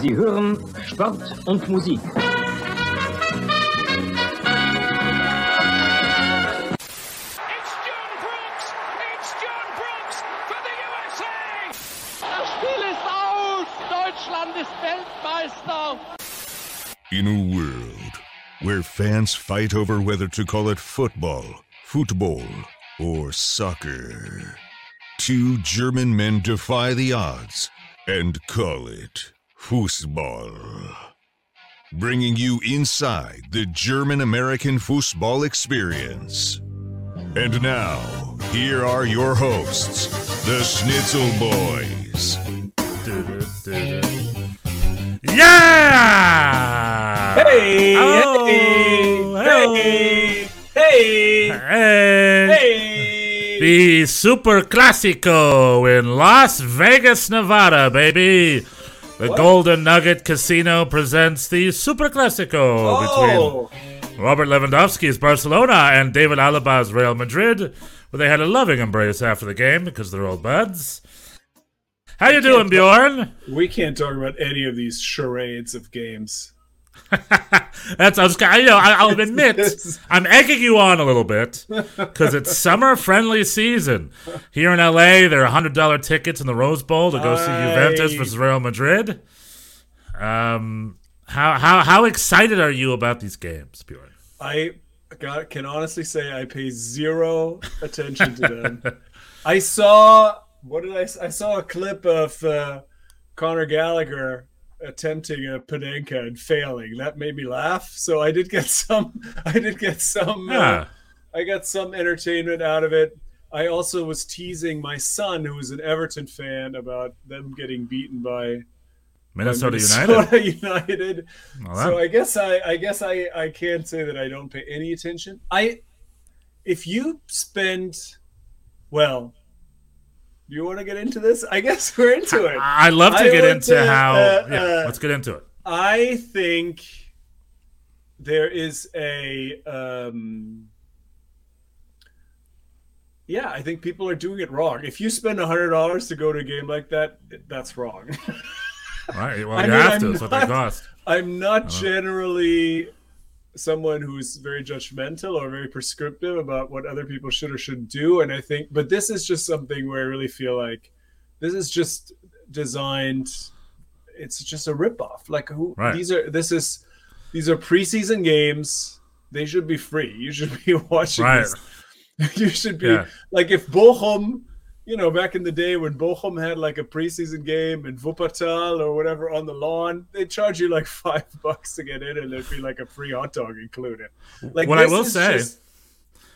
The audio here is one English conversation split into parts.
Sie hören Sport und Musik. It's John Brooks! It's John Brooks for the USA! Das Spiel ist aus! Deutschland ist Weltmeister! In a world where fans fight over whether to call it football, football, or soccer, two German men defy the odds and call it Fußball. Bringing you inside the German American football experience. And now, here are your hosts, the Schnitzel Boys. Yeah! Hey! Oh, hey! Hey! Hey! Hey! The Super Classico in Las Vegas, Nevada, baby. The Golden Nugget Casino presents the Super Classico Oh! between Robert Lewandowski's Barcelona and David Alaba's Real Madrid, where they had a loving embrace after the game because they're old buds. How you doing, Bjorn? We can't talk about any of these charades of games. That's I was, you know, I, I'll admit I'm egging you on a little bit because it's summer friendly season here in LA. There are hundred dollar tickets in the Rose Bowl to go see Juventus versus Real Madrid. Um, how how how excited are you about these games, Bjorn? I got, can honestly say I pay zero attention to them. I saw what did I I saw a clip of uh, Conor Gallagher attempting a Panenka and failing. That made me laugh. So I did get some. I did get some. Yeah. Uh, I got some entertainment out of it. I also was teasing my son, who is an Everton fan, about them getting beaten by Minnesota, United. Minnesota United. Well, so I guess I, I guess I, I can't say that I don't pay any attention. I, if you spend, well, do you want to get into this? I guess we're into it. I- I'd love to I get into to, how. uh, yeah, uh, let's get into it. I think there is a, um, yeah, I think people are doing it wrong. If you spend a hundred dollars to go to a game like that, that's wrong. Right? Well, I you mean, have I'm to. That's what they cost. I'm not generally someone who's very judgmental or very prescriptive about what other people should or shouldn't do. And I think, but this is just something where I really feel like this is just designed. It's just a ripoff. Like who? Right. These are. This is. These are preseason games. They should be free. You should be watching. Right. This. You should be Yeah. like if Bochum you know, back in the day when Bochum had like a preseason game in Wuppertal or whatever on the lawn, they charge you like five bucks to get in, and there'd be like a free hot dog included. Like What I will say- just-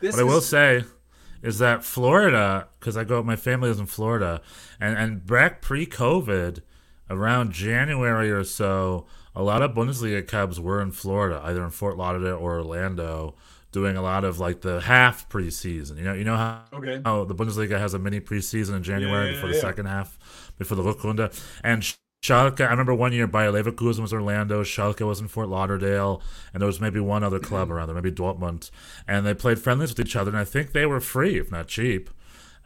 What I will is- say is that Florida, because I go, my family is in Florida, and and back pre-COVID, around January or so, a lot of Bundesliga clubs were in Florida, either in Fort Lauderdale or Orlando, doing a lot of like the half preseason. You know, you know how Okay. how the Bundesliga has a mini preseason in January Yeah, yeah, before the yeah. second half, before the Rückrunde, and. Schalke, I remember one year Bayer Leverkusen was Orlando, Schalke was in Fort Lauderdale, and there was maybe one other club mm-hmm. around there, maybe Dortmund, and they played friendlies with each other, and I think they were free, if not cheap,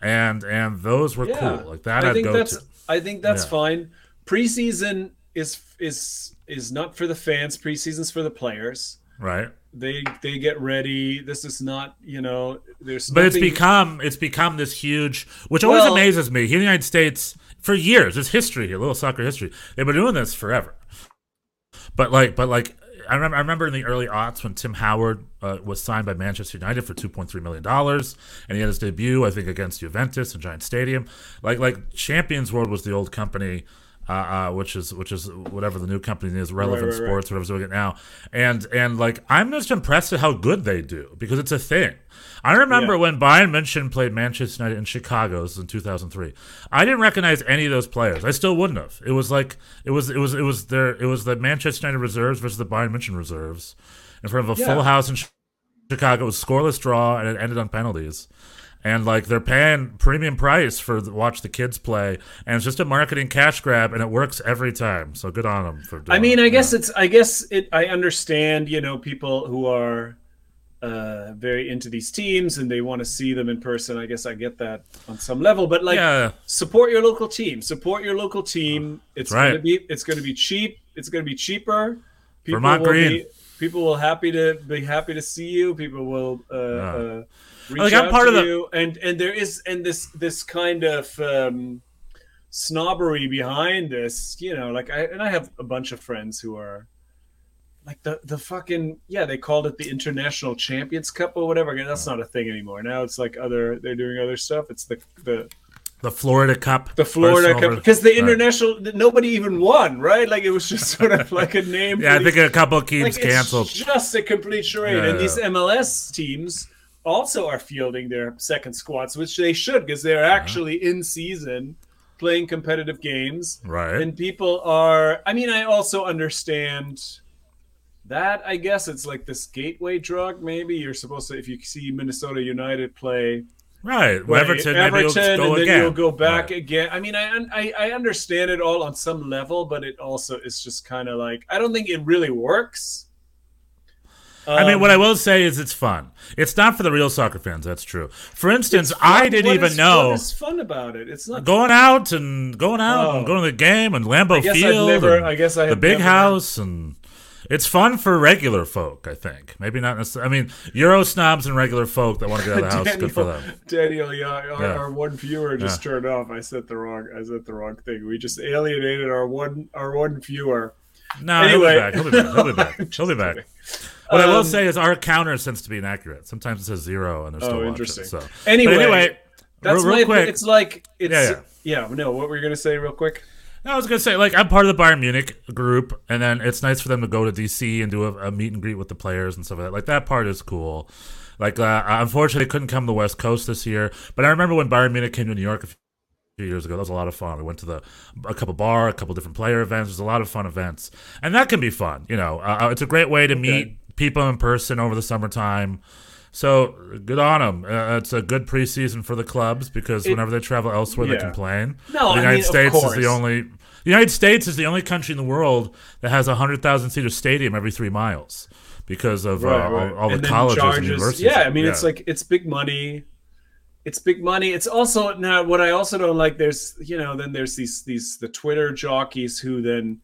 and and those were cool, like that I I'd think go that's to. I think that's fine. Preseason is is is not for the fans. Preseason's for the players. right? They they get ready. This is not you know. There's But it's become it's become this huge, which always Well- amazes me. Here in the United States, for years, there's history here, little soccer history. They've been doing this forever. But like, but like, I remember, I remember in the early aughts when Tim Howard uh, was signed by Manchester United for two point three million dollars, and he had his debut, I think, against Juventus in Giant Stadium. Like, like Champions World was the old company. Uh, uh, which is which is whatever the new company is, Relevant right, right. Sports, whatever's doing it now, and and like I'm just impressed at how good they do because it's a thing. I remember Yeah. when Bayern München played Manchester United in Chicago in 2003. I didn't recognize any of those players. I still wouldn't have. It was like it was it was it was their it was the Manchester United reserves versus the Bayern München reserves in front of a Yeah. full house in Chicago. It was scoreless draw and it ended on penalties. And like they're paying premium price for the, watch the kids play, and it's just a marketing cash grab, and it works every time. So good on them for. Doing I mean, it. I guess it's. I guess it. I understand. You know, people who are uh, very into these teams and they want to see them in person. I guess I get that on some level, but like, Yeah. support your local team. Support your local team. It's Right. gonna be. It's gonna be cheap. it's going to be cheaper. People Vermont will Green. Be, people will happy to be happy to see you. People will uh, uh, reach Like, I'm part of the- you, and and there is and this this kind of um, snobbery behind this. You know, like I and I have a bunch of friends who are like the the fucking yeah they called it the international champions cup or whatever that's not a thing anymore now it's like other they're doing other stuff it's the the The Florida Cup. the florida cup because the Right. international nobody even won right like it was just sort of like a name Yeah, I think a couple of teams like, canceled. it's just a complete charade Yeah, and yeah. these mls teams also are fielding their second squads which they should because they're actually in season playing competitive games Right. and people are i mean i also understand that i guess it's like this gateway drug maybe you're supposed to if you see minnesota united play Right. play Everton, Everton, go and then again. you'll go back Right. again i mean I, I i understand it all on some level but it also is just kind of like i don't think it really works I mean, Um, what I will say is it's fun. It's not for the real soccer fans. That's true. For instance, I didn't even is- know what is fun about it it's not going out and going out and Oh. going to the game and Lambeau I guess Field. never- and I guess I the big house and it's fun for regular folk. I think maybe not necessarily. I mean, Euro snobs and regular folk that want to get out of the house. good for them. Daniel, yeah, our, Yeah. our one viewer just turned off. I said the wrong. I said the wrong thing. We just alienated our one our one viewer. No, Anyway. he'll be back. He'll be back. He'll be back. He'll be back. What I will Um, say is our counter tends to be inaccurate. Sometimes it says zero and they're still Oh, interesting. So Anyway, But anyway, That's real, my. real quick. It's like it's Yeah, yeah, No, what were you gonna say, real quick? No, I was gonna say, like, I'm part of the Bayern Munich group, and then it's nice for them to go to DC and do a, a meet and greet with the players and stuff like that. Like that part is cool. Like, uh, unfortunately, couldn't come to the West Coast this year, but I remember when Bayern Munich came to New York a few years ago. That was a lot of fun. We went to the a couple bar, a couple different player events. There's a lot of fun events, and that can be fun. You know, uh, it's a great way to meet people in person over the summertime. So good on them. Uh, it's a good preseason for the clubs because It- whenever they travel elsewhere, they complain. No, the I United mean, of States is the only. The United States is the only country in the world that has a hundred thousand seater stadium every three miles because of uh, all, all the And colleges and charges- universities. Yeah, I mean, it's like it's big money. It's big money. It's also now what I also don't like. There's you know then there's these these the Twitter jockeys who then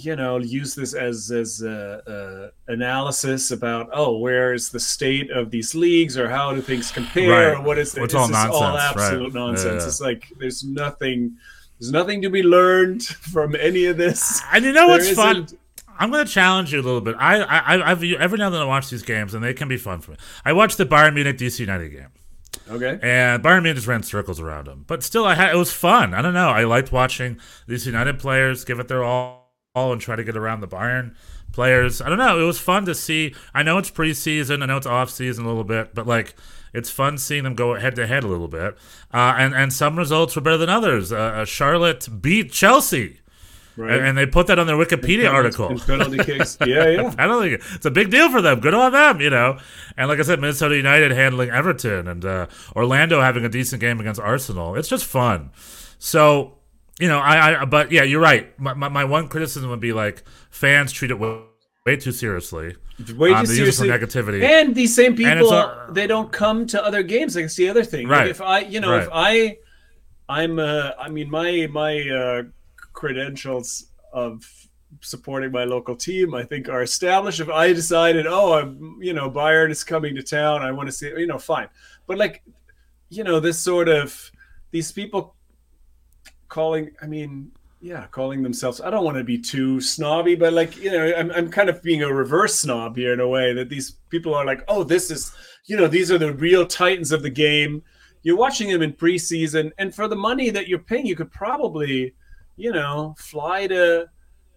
you know use this as as uh, uh, analysis about oh where is the state of these leagues or how do things compare Right. or what is the, It's all this is all nonsense, right. absolute nonsense. Yeah. It's like there's nothing there's nothing to be learned from any of this. and you know There what's fun? I'm going to challenge you a little bit. I, I, I've every now and then I watch these games, and they can be fun for me. I watched the Bayern Munich DC United game, Okay. and Bayern Munich just ran circles around them. But still, I had it was fun. I don't know. I liked watching these United players give it their all and try to get around the Bayern players. I don't know. It was fun to see. I know it's preseason. I know it's off season a little bit, but like it's fun seeing them go head to head a little bit. Uh, and and some results were better than others. Uh, uh, Charlotte beat Chelsea. Right. And, and they put that on their Wikipedia article. Penalty kicks. Yeah, yeah. I don't think it's a big deal for them. Good on them, you know. And like I said, Minnesota United handling Everton and uh, Orlando having a decent game against Arsenal. It's just fun. So, you know, I, I but yeah, you're right. My, my, my one criticism would be like fans treat it way, way too seriously. Way Um, too they use it for seriously. negativity. And these same people, all- they don't come to other games. Like it's the other thing. Like Right. if I, you know, if I, I'm, uh, I mean, my my uh, credentials of supporting my local team, I think, are established. If I decided, oh, I'm, you know, Bayern is coming to town, I want to see, you know, fine. But like, you know, this sort of these people calling, I mean. Yeah, calling themselves. I don't want to be too snobby, but like you know, I'm I'm kind of being a reverse snob here in a way that these people are like, oh, this is you know, these are the real titans of the game. You're watching them in preseason, and for the money that you're paying, you could probably, you know, fly to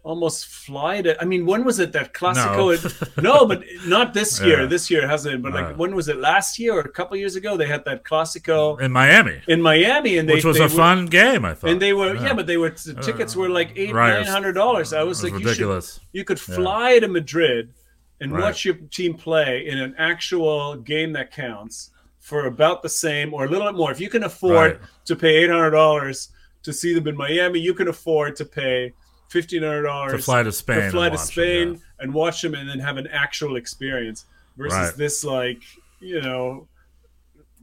almost fly to. I mean, when was it that Classico? No, but not this year. Yeah. This year hasn't. But like, Uh. when was it? Last year or a couple years ago? They had that Classico in Miami, in Miami, and they which was a were- fun game. I thought, and they were yeah, but they were the tickets were like eight Right. nine hundred dollars. I was was like, you should ridiculous. you could Yeah. fly to Madrid and Right. watch your team play in an actual game that counts for about the same or a little bit more. If you can afford Right. to pay eight hundred dollars to see them in Miami, you can afford to pay fifteen hundred dollars To fly to Spain to and fly to watch them, Spain yeah. and watch them and then have an actual experience versus Right. this like you know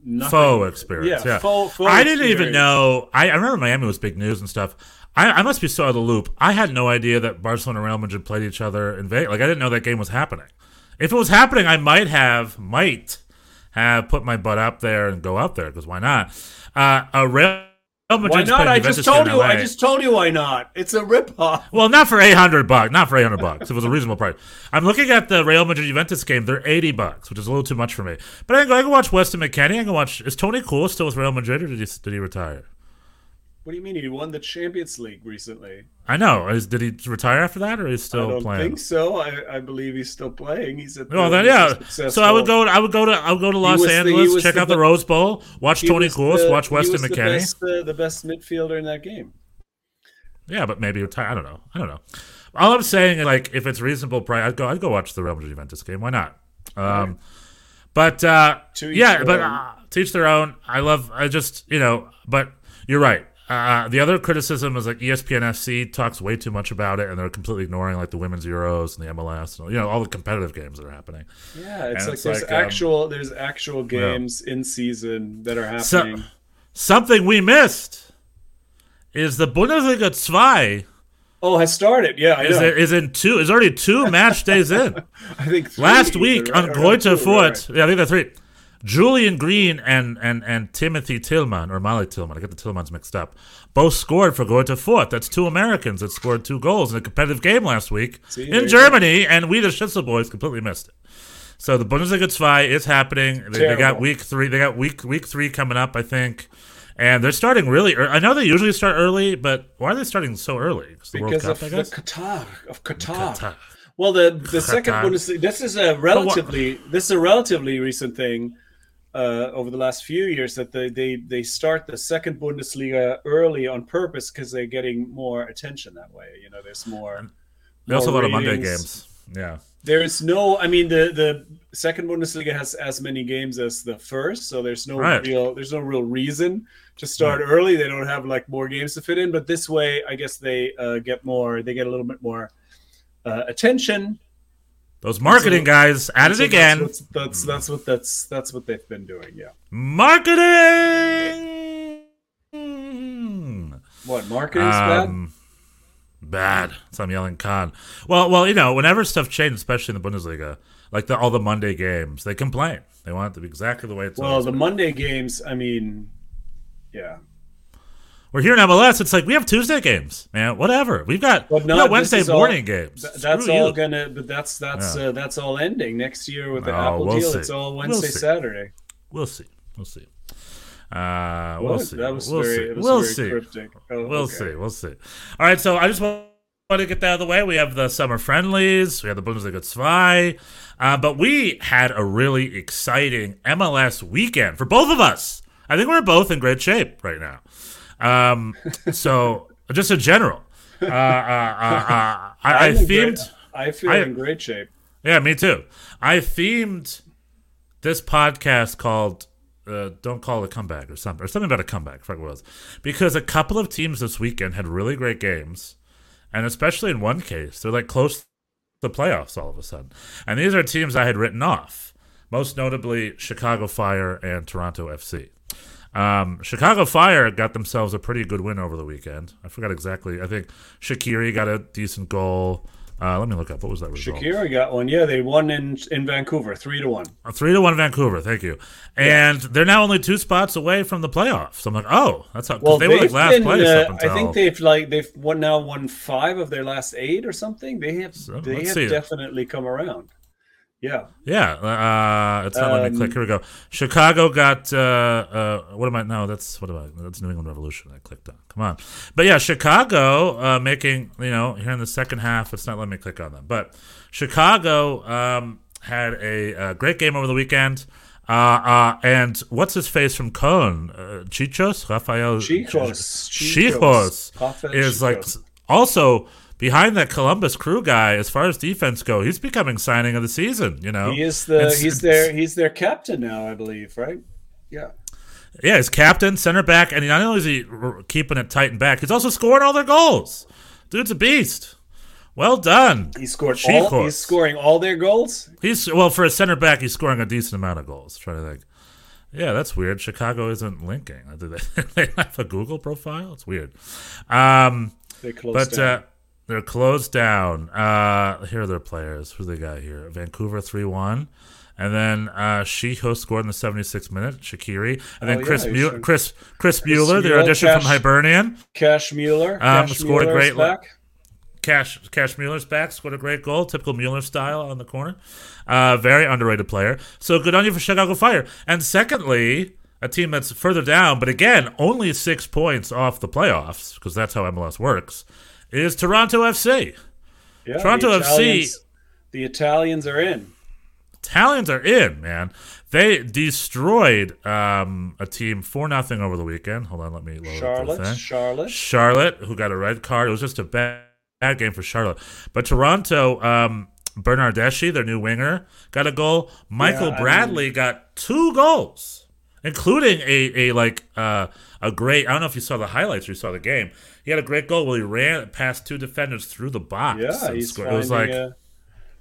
nothing. faux experience. Yeah, faux, faux I didn't even know. I, I remember Miami was big news and stuff. I, I must be so out of the loop. I had no idea that Barcelona and Real Madrid played each other in Vegas. Like I didn't know that game was happening. If it was happening, I might have might have put my butt up there and go out there because why not? Uh, a Real Why not? I just told you. I just told you why not. It's a ripoff. Well, not for eight hundred bucks. Not for eight hundred bucks. It was a reasonable price. I'm looking at the Real Madrid Juventus game. They're eighty bucks, which is a little too much for me. But I can go. I can watch Weston McKennie. I can watch. Is Toni Kroos still with Real Madrid, or did he did he retire? What do you mean? He won the Champions League recently. I know. Is, did he retire after that, or is he I still don't playing? think so. I, I believe he's still playing. He's at. Well, the- then yeah. successful- So I would go. I would go to. I would go to Los was the- Angeles, check the out the Rose Bowl, watch Tony the- watch Weston was the McKennie. best, uh, the best midfielder in that game. Yeah, but maybe retire. I don't know. I don't know. All I'm saying, like, if it's reasonable price, I'd go. I'd go watch the Real Madrid Juventus game. Why not? Um, but uh, yeah, but uh, teach their own. I love. I just you know. But you're right. Uh, the other criticism is like ESPN FC talks way too much about it, and they're completely ignoring like the women's Euros and the MLS, and, you know, all the competitive games that are happening. Yeah, it's like it's there's like, um, actual there's actual games in season that are So- happening. Something we missed is the Bundesliga 2 oh, has started. Yeah, I is, know. is in two. Is already two match days in. I think Last week on two, Foot, right. yeah, I think that's three. Julian Green and, and, and Timothy Tillman, or Malik Tillman, I get the Tillmans mixed up, both scored for Greuther Fürth. That's two Americans that scored two goals in a competitive game last week See, in Germany, and we, the Schnitzel boys, completely missed it. So the Bundesliga 2 is happening. They, they got week three. They got week week three coming up, I think, and they're starting really. ear I know they usually start early, but why are they starting so early? Because the World Cup, of the. Qatar of Qatar. Qatar. Well, the the second Qatar. Bundesliga. This is a relatively this is a relatively recent thing uh, over the last few years that they, they they start the second Bundesliga early on purpose because they're getting more attention that way. You know, there's more. They also have a lot of Monday games. Yeah. There's no, I mean, the the second Bundesliga has as many games as the first, so there's no Right. real there's no real reason to start early. They don't have like more games to fit in, but this way, I guess they uh, get more, they get a little bit more uh, attention. Those marketing guys at it again. That's, that's that's what that's that's what they've been doing. Yeah. Marketing. What marketing's bad? Um, bad. So I'm yelling con. Well, well, you know, whenever stuff changes, especially in the Bundesliga, like the, all the Monday games, they complain. They want it to be exactly the way it's. Well, the been. Monday games. I mean, yeah. We're here in MLS. It's like we have Tuesday games, man. Whatever. We've got, But we no, got Wednesday is all- morning games. Th- that's Screw all you. gonna, but that's that's Yeah. uh, that's all ending next year with the No, Apple we'll deal. see. It's all We'll Wednesday. Saturday. We'll see. We'll see. Uh, we'll see. That was we'll very, see. it was we'll very see. cryptic. Oh, We'll okay. see. We'll see. All right. So I just want to get that out of the way. We have the summer friendlies. We have the Bundesliga 2. Uh, but we had a really exciting MLS weekend for both of us. I think we're both in great shape right now. Um, so just in general, uh, uh, uh, uh, I, I in great- themed. I feel I- in great shape. Yeah, me too. I themed this podcast called uh, "Don't Call It a Comeback" or something, or something about a comeback. I what it was, because a couple of teams this weekend had really great games, and especially in one case, they're like close to the playoffs all of a sudden. And these are teams I had written off, most notably Chicago Fire and Toronto FC. Um, Chicago Fire got themselves a pretty good win over the weekend. I forgot exactly. I think Shaqiri got a decent goal. Uh, let me look up what was that result. Shaqiri got one. Yeah, they won in in Vancouver, three to one. A three to one Vancouver. Thank you. And they're now only two spots away from the playoffs. I'm like, oh, that's how Well, they were like last been. place uh, until. I think they've like they've won now won five of their last eight or something. They have So, they have see. definitely come around. Yeah, yeah, uh, it's not letting me Um, click. Here we go. Chicago got uh, uh, what am I? No, that's what am I? That's New England Revolution. I clicked on. Come on, but yeah, Chicago uh, making you know here in the second half. It's not letting me click on them, but Chicago um, had a, uh great game over the weekend. Uh, uh, and what's his face from Köln? Uh, Czichos? Rafael Czichos, Czichos Rafael is like also behind that Columbus Crew guy as far as defense go. He's becoming signing of the season. You know, he is the It's- he's it's- their he's their captain now, I believe. Right? Yeah. Yeah, he's captain, center back, and not only is he keeping it tight and back, he's also scoring all their goals. Dude's a beast. Well done. He scored Czichos. all. He's scoring all their goals. He's well for a center back. He's scoring a decent amount of goals. trying to think. Yeah, that's weird. Chicago isn't linking. Do they, they have a Google profile? It's weird. Um, They closed but down. uh, they're closed down. Uh, here are their players. Who they got here? Vancouver three one, and then uh, Shiho scored in the 76th minute. Shaqiri, and then Oh, yeah, Chris Mu- Chris Chris Mueller, their Mueller, audition from Hibernian. Cash Mueller. Um, Cash scored a great. Cash Cash Mueller's back, scored a great goal, typical Mueller style on the corner. Uh, very underrated player. So good on you for Chicago Fire. And secondly, a team that's further down, but again, only six points off the playoffs because that's how MLS works. Is Toronto FC? Yeah, Toronto the FC The Italians are in. Italians are in, man. They destroyed um, a team for nothing over the weekend. Hold on, let me load Charlotte. Charlotte. Charlotte, who got a red card. It was just a bad, bad game for Charlotte. But Toronto, um, Bernardeschi, their new winger, got a goal. Michael Yeah, Bradley got two goals, including a, a like uh, a great. I don't know if you saw the highlights or you saw the game. He had a great goal where he ran past two defenders through the box. Yeah, he's scored. finding, it was like uh,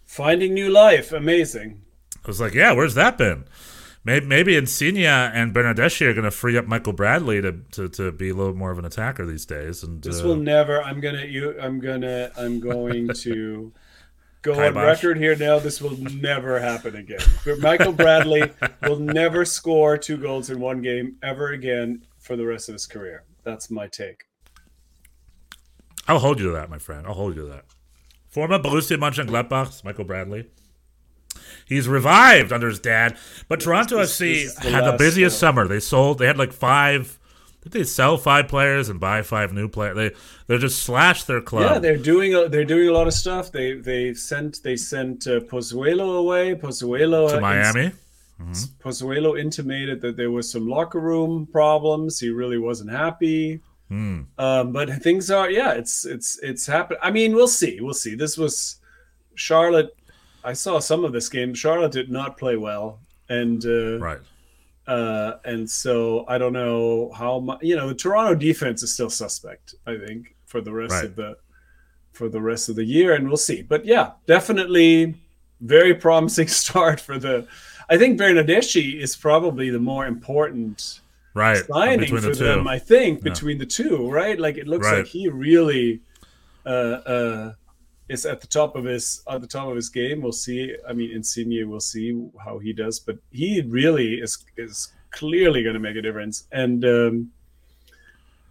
finding new life. Amazing. I was like, yeah, where's that been? Maybe, maybe Insigne and Bernardeschi are going to free up Michael Bradley to, to, to be a little more of an attacker these days. And This uh, will never. I'm gonna. You. I'm gonna. I'm going to go on record here now. This will never happen again. Michael Bradley will never score two goals in one game ever again for the rest of his career. That's my take. I'll hold you to that, my friend. I'll hold you to that. Former Borussia Mönchengladbach, Michael Bradley. He's revived under his dad, but Toronto This- FC this the had the busiest uh, summer. They sold. They had like five. Did they sell five players and buy five new players? They they just slashed their club. Yeah, they're doing. A, they're doing a lot of stuff. They they sent they sent uh, Pozuelo away. Pozuelo to uh, Miami. Pozuelo intimated that there was some locker room problems. He really wasn't happy. Hmm. Um, but things are, yeah, it's it's it's happened. I mean, we'll see, we'll see. This was Charlotte. I saw some of this game. Charlotte did not play well, and uh, Right. uh, and so I don't know how much. You know, the Toronto defense is still suspect. I think for the rest Right. of the for the rest of the year, and we'll see. But yeah, definitely very promising start for the. I think Bernardeschi is probably the more important Right. signing Between for the two. them. I think between the two, right? Like it looks Right. like he really uh, uh, is at the top of his at the top of his game. We'll see. I mean, Insigne, we'll see how he does, but he really is is clearly going to make a difference. And um,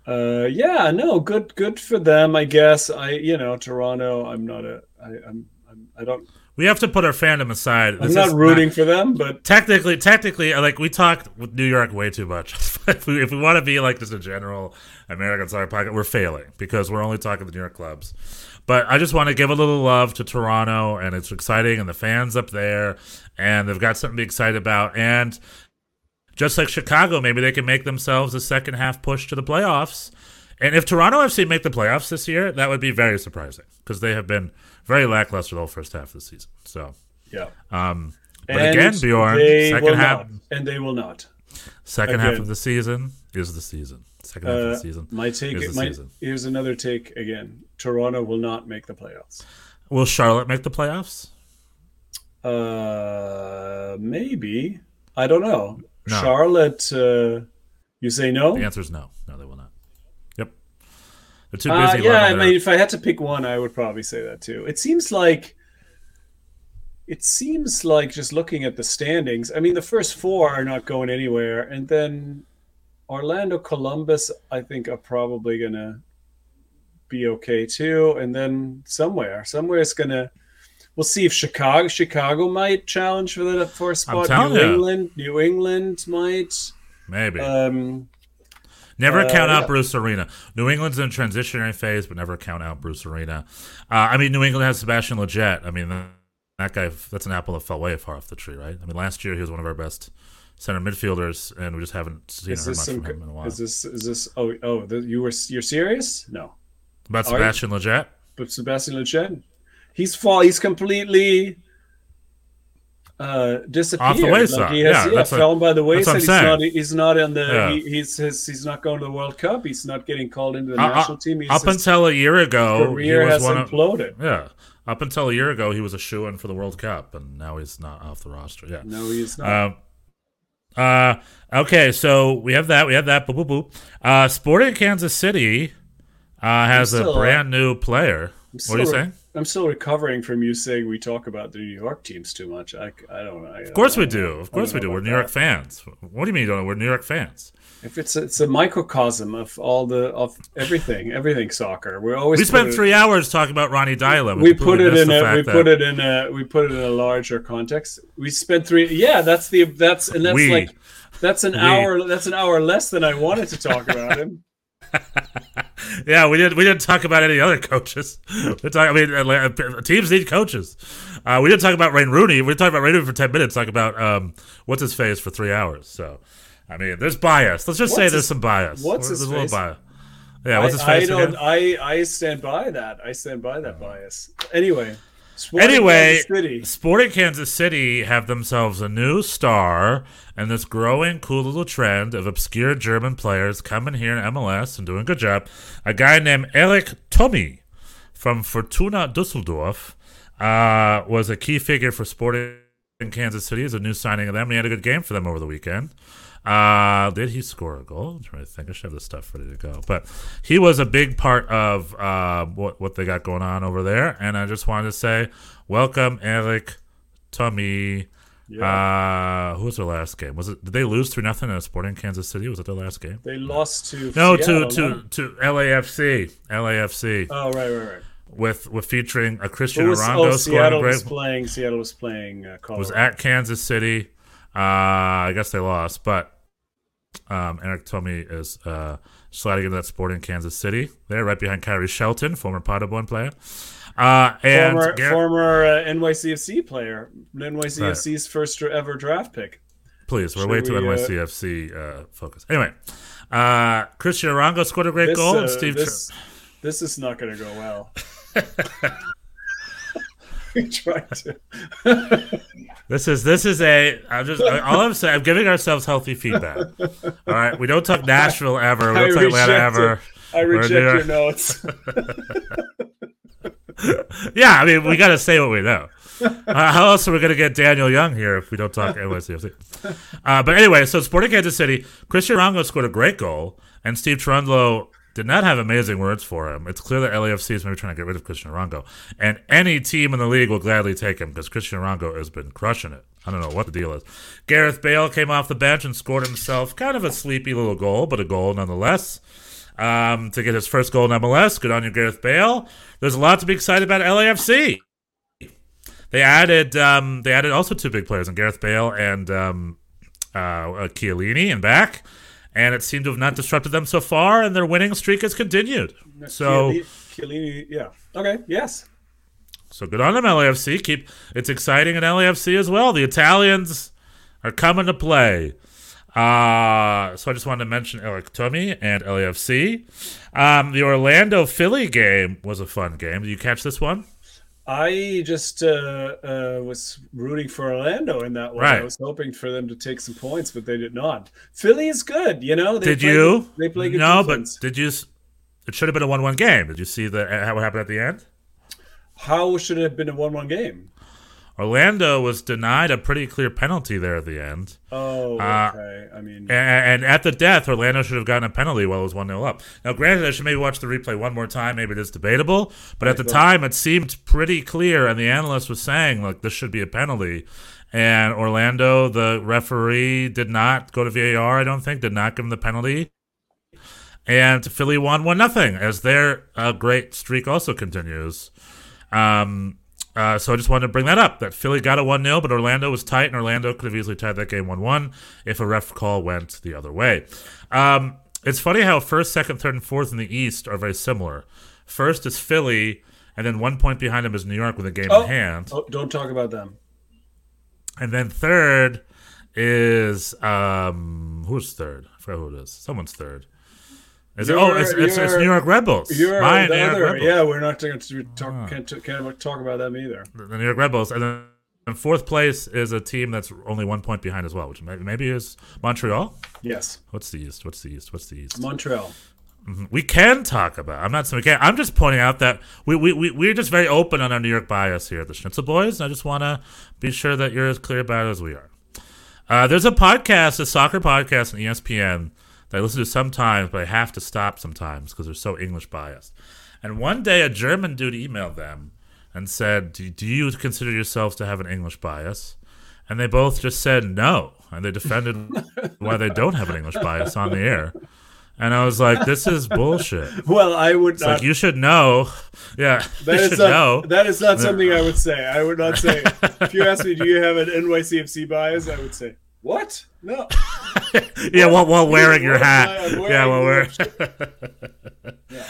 uh, yeah, no, good good for them. I guess I you know Toronto. I'm not a I, I'm, I'm I don't. We have to put our fandom aside. I'm This not rooting for them, but technically, technically, uh, like we talked with New York way too much. if we, if we want to be like just a general American soccer pocket, we're failing because we're only talking the New York clubs. But I just want to give a little love to Toronto, and it's exciting, and the fans up there, and they've got something to be excited about. And just like Chicago, maybe they can make themselves a second half push to the playoffs. And if Toronto FC make the playoffs this year, that would be very surprising because they have been very lackluster the whole first half of the season. So, yeah. um, but And again, Bjorn, second half, not, and they will not. Second half of the season is the season. Second half of Uh, the season. my take. is My, season. here's another take again. Toronto will not make the playoffs. Will Charlotte make the playoffs? Uh, maybe. I don't know. No. Charlotte. Uh, you say no? The answer is no. No, they will not. Yep. They're too Uh, busy. yeah, I mean, if I had to pick one, I would probably say that too. It seems like. It seems like just looking at the standings. I mean, the first four are not going anywhere, and then Orlando, Columbus, I think are probably gonna be okay too. And then somewhere, somewhere it's gonna. We'll see if Chicago, Chicago might challenge for the fourth spot. New ya. England, New England might. Maybe. Um, never uh, count out yeah. Bruce Arena. New England's in a transitionary phase, but never count out Bruce Arena. Uh, I mean, New England has Sebastian Lletget. I mean, that, that guy, that's an apple that fell way far off the tree, right? I mean, last year he was one of our best center midfielders, and we just haven't seen heard much some? from him in a while. Is this? Is this? Oh, oh, the, you were you're serious? No. About Sebastian Lletget? but Sebastian Lletget, he's fall. He's completely uh, disappeared. Off the wayside. Like he has, Yeah, yeah, what- fallen by the wayside. I'm He's not. He's not on the. Yeah. He, he's his, he's not going to the World Cup. He's not getting called into the Uh, uh, national team. He's up until a year ago, he career was has one of imploded. yeah. Up until a year ago, he was a shoe in for the World Cup, and now he's not off the roster. Yeah. No, he's not. Um, Uh, okay, so we have that. We have that. Boop boop boop. Uh, Sporting Kansas City uh, has a uh, brand new player. What are you saying? I'm still recovering from you saying we talk about the New York teams too much. I, I don't know. Of course we do. Of course we do. We're New York fans. What do you mean you don't know? We're New York fans. If it's a, it's a microcosm of all the of everything, everything soccer. We're always We spent it- three hours talking about Ronny Deila. we put it in a we that- put it in a we put it in a larger context. We spent three. Yeah, that's the that's and that's We. like that's an We. hour. That's an hour less than I wanted to talk about him. Yeah, we didn't. We didn't talk about any other coaches. We talk, I mean, uh, teams need coaches. Uh, we didn't talk about Wayne Rooney. We talked about Wayne Rooney for ten minutes. Talk about um, what's his face for three hours. So, I mean, there's bias. Let's just say What's there's some bias. what's There's his a little face? bias. Yeah, what's his I, I face? don't. again? I I stand by that. I stand by that bias. Anyway. Sporting Anyway. Sporting Kansas City have themselves a new star and this growing cool little trend of obscure German players coming here in MLS and doing a good job. A guy named Erik Thommy from Fortuna Dusseldorf uh, was a key figure for Sporting Kansas City as a new signing of them. He had a good game for them over the weekend. Uh, did he score a goal? To think. I should have this stuff ready to go. But he was a big part of uh, what what they got going on over there. And I just wanted to say, welcome, Erik, Thommy. Uh, who was their last game? Was it? Did they lose three nothing in Sporting Kansas City? Was it their last game? They lost to No, Seattle, to no? to to LAFC, LAFC Oh right, right, right. with with featuring a Christian was, oh, Seattle great was playing. Seattle was playing. Uh, Colorado. was at Kansas City. Uh, I guess they lost, but um, Erik Thommy is uh, sliding into that sport in Kansas City. There, right behind Khiry Shelton, former Paderborn player. Uh, and former former uh, NYCFC player, NYCFC's first ever draft pick. please, we're should way too we, uh, NYCFC uh, focus. Anyway, uh, Christian Arango scored a great This, goal, uh, and Steve. this, this is not going to go well. we tried to. This is this is a. I'm just all I'm saying. I'm giving ourselves healthy feedback. All right, we don't talk Nashville ever. We don't talk Atlanta ever. I reject your notes. Yeah, I mean, we got to say what we know. Uh, how else are we going to get Daniel Young here if we don't talk NYCFC? Uh, but anyway, so Sporting Kansas City, Christian Arango scored a great goal, and Steve Cherundolo did not have amazing words for him. It's clear that LAFC is maybe trying to get rid of Christian Arango, and any team in the league will gladly take him because Christian Arango has been crushing it. I don't know what the deal is. Gareth Bale came off the bench and scored himself kind of a sleepy little goal, but a goal nonetheless um, to get his first goal in MLS. Good on you, Gareth Bale. There's a lot to be excited about LAFC. They added um, they added also two big players, and Gareth Bale and um, uh, Chiellini and back, and it seemed to have not disrupted them so far, and their winning streak has continued. So Chiellini- yeah. Okay. Yes. so good on them, LAFC. Keep it's exciting in LAFC as well. The Italians are coming to play. Uh, so I just wanted to mention Erik Thommy and LAFC. Um, the Orlando Philly game was a fun game. Did you catch this one? I just uh, uh, was rooting for Orlando in that one. Right. I was hoping for them to take some points, but they did not. Philly is good, you know. They did play you? They play good no, defense. but did you? It should have been a one-one game. Did you see the uh, what happened at the end? How should it have been a one-one game? Orlando was denied a pretty clear penalty there at the end. Oh, Uh, okay. I mean, And, and at the death, Orlando should have gotten a penalty while it was 1 0 up. Now, granted, I should maybe watch the replay one more time. Maybe it is debatable. But at the time, it seemed pretty clear, and the analyst was saying, like, this should be a penalty. And Orlando, the referee, did not go to VAR, I don't think, did not give him the penalty. And Philly won 1 nothing as their uh, great streak also continues. Um, uh, so I just wanted to bring that up that Philly got a 1 0, but Orlando was tight, and Orlando could have easily tied that game 1 1 if a ref call went the other way. Um, it's funny how first, second, third, and fourth in the East are very similar. First is Philly, and then one point behind them is New York with a game Oh. in hand. oh, don't talk about them. And then third is um who's third? I forgot who it is. Someone's third. Is it, oh, it's, it's, it's New York Red Bulls. You're My the New York other. Red Bulls. Yeah, we're not going to talk. Ah. Can't, can't talk about them either. the New York Red Bulls, and then fourth place is a team that's only one point behind as well, which maybe, maybe is Montreal. Yes, What's the East? What's the East? What's the East? Montreal. we can talk about. I'm not saying we can't. I'm just pointing out that we we we we're just very open on our New York bias here at the Schnitzel Boys, and I just want to be sure that you're as clear about it as we are. Uh, there's a podcast, a soccer podcast on ESPN I listen to sometimes, but I have to stop sometimes because they're so English biased. And one day, a German dude emailed them and said, do, "Do you consider yourselves to have an English bias?" And they both just said no, and they defended why they don't have an English bias on the air. And I was like, "This is bullshit." Well, I would It's not. like you should know. Yeah, that is should not, know. that is not something I would say. I would not say. if you ask me, do you have an NYCFC bias? I would say, what? No. yeah, while, while wearing your hat. I'm wearing yeah, while wearing.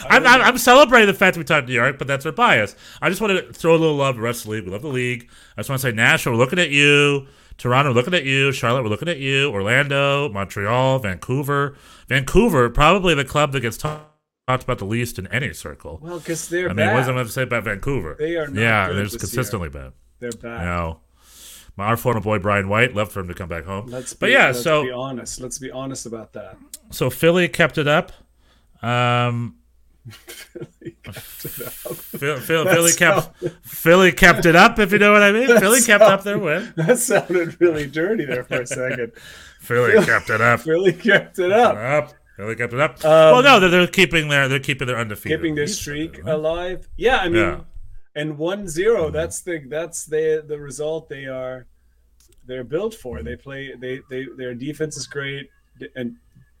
I'm, I'm, I'm celebrating the fact that we talked to New York, but that's our bias. I just want to throw a little love to the rest of the league. We love the league. I just want to say, Nashville, we're looking at you. Toronto, we're looking at you. Charlotte, we're looking at you. Orlando, Montreal, Vancouver. Vancouver, probably the club that gets talked talked about the least in any circle. Well, because they're I mean, bad. what am I to say about Vancouver? They are not yeah, good they're this just year. consistently bad. They're bad. You know, my our former boy Brian White love for him to come back home. Let's be, but yeah, let's so be honest. Let's be honest about that. so Philly kept it up. Um, Phil, Phil, Philly kept Philly kept it up. If you know what I mean. Philly kept up their win. That sounded really dirty there for a second. Philly kept it up. really kept it up. Up. Philly kept it up. Um, well, no, they're, they're keeping their they're keeping their undefeated. keeping their streak alive. Yeah, I mean, Yeah. And one zero. That's the that's the the result they are they're built for. They play they they their defense is great, and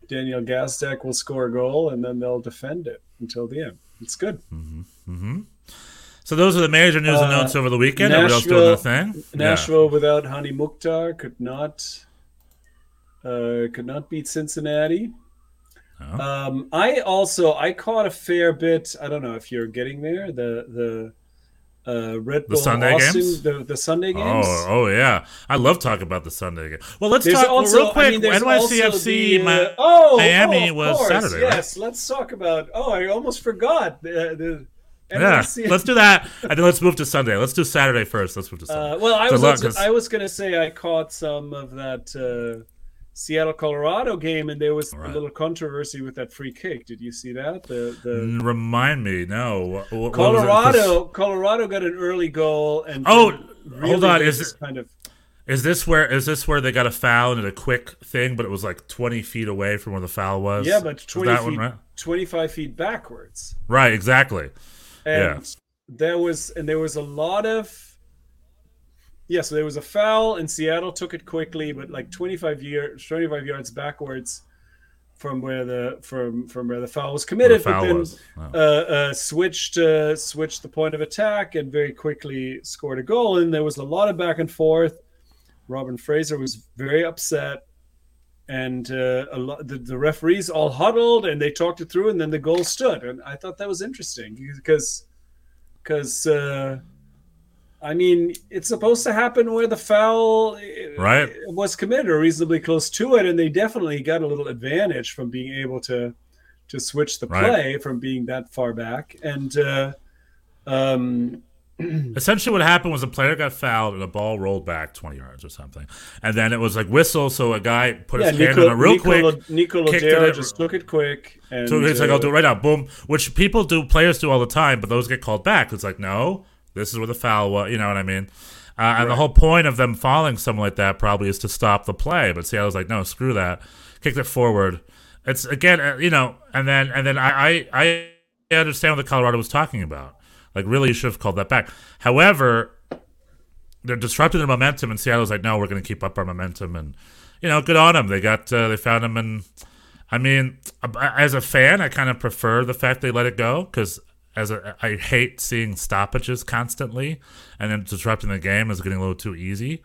Daniel Gazdag will score a goal, and then they'll defend it until the end. It's good. So those are the major news and Uh, notes over the weekend. Everybody else doing their Nashville- thing. Nashville without Hany Mukhtar could not uh, could not beat Cincinnati. No. Um, I also I caught a fair bit. I don't know if you're getting there. The the uh, Red Bull Sunday Austin, games? the the Sunday Yeah. games. Oh, oh yeah. I love talking about the Sunday game. Well, let's There's talk well, real quick. I mean, also NYCFC the, uh, Mi- oh, Miami oh, was course, Saturday, right? Yes, let's talk about. Oh, I almost forgot the. the Yeah, let's do that, and then let's move to Sunday. Let's do Saturday first. Let's move to Sunday. Uh, well, I was I was gonna say I caught some of that uh, Seattle Colorado game, and there was Right. a little controversy with that free kick. Did you see that? The the Remind me, no. What, Colorado Colorado got an early goal, and Oh, then hold on, is it- kind of Is this where is this where they got a foul and a quick thing, but it was like twenty feet away from where the foul was? yeah, but twenty feet, one right? twenty five feet backwards. Right, exactly. and Yeah. there was and there was a lot of yeah so there was a foul and seattle took it quickly but like 25 years 25 yards backwards from where the from from where the foul was committed foul but then was. Uh, uh, switched uh, switched the point of attack and very quickly scored a goal and there was a lot of back and forth robin fraser was very upset and uh, a lot, the, the referees all huddled and they talked it through and then the goal stood and i thought that was interesting because because uh, I mean it's supposed to happen where the foul uh, Right. was committed or reasonably close to it, and they definitely got a little advantage from being able to to switch the Right. play from being that far back. And uh, um, Essentially, what happened was a player got fouled and the ball rolled back twenty yards or something, and then it was like whistle. So a guy put yeah, his hand on it real Nico, quick. Nico kicked it just took it quick, and So it's like uh, I'll do it right now, boom. Which people do, players do all the time, but those get called back. It's like no, this is where the foul was. You know what I mean? Uh, and the whole point of them falling something like that probably is to stop the play. But Seattle's like, no, screw that, kicked it forward. It's again, uh, you know, and then and then I I, I understand what the Colorado was talking about. Like, really, you should have called that back. However, they're disrupting their momentum, and Seattle's like, no, we're going to keep up our momentum, and you know, good on them. They got uh, they found him, and I mean, as a fan, I kind of prefer the fact they let it go because as a, I hate seeing stoppages constantly, and then disrupting the game is getting a little too easy.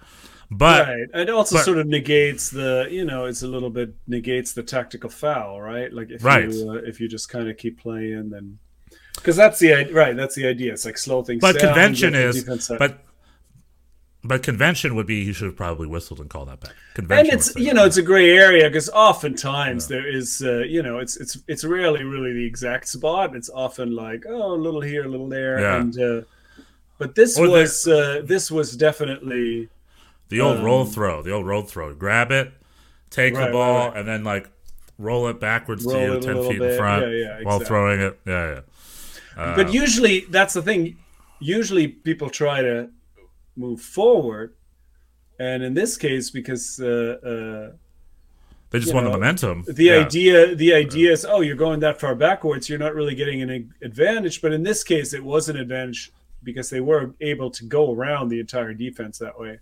But right. It also but- sort of negates the, you know, it's a little bit negates the tactical foul, right? Like if Right. you uh, if you just kind of keep playing, then because that's the right. That's the idea. It's like slow things but down. convention is but but convention would be you should have probably whistled and called that back. Convention and it's you know it's a gray area because oftentimes there is uh, you know it's it's it's rarely really the exact spot. It's often like oh a little here, a little there, Yeah. and uh, but this Or was uh, this was definitely the old roll um, throw, the old roll throw. Grab it, take Right, the ball, right, right. and then like roll it backwards Roll to you, ten feet in front, Yeah, yeah, while exactly. throwing it. Yeah, yeah. but usually that's the thing usually people try to move forward and in this case, because uh, uh, They just want the momentum. the Yeah. idea the idea is oh you're going that far backwards you're not really getting an advantage but in this case it was an advantage because they were able to go around the entire defense that way and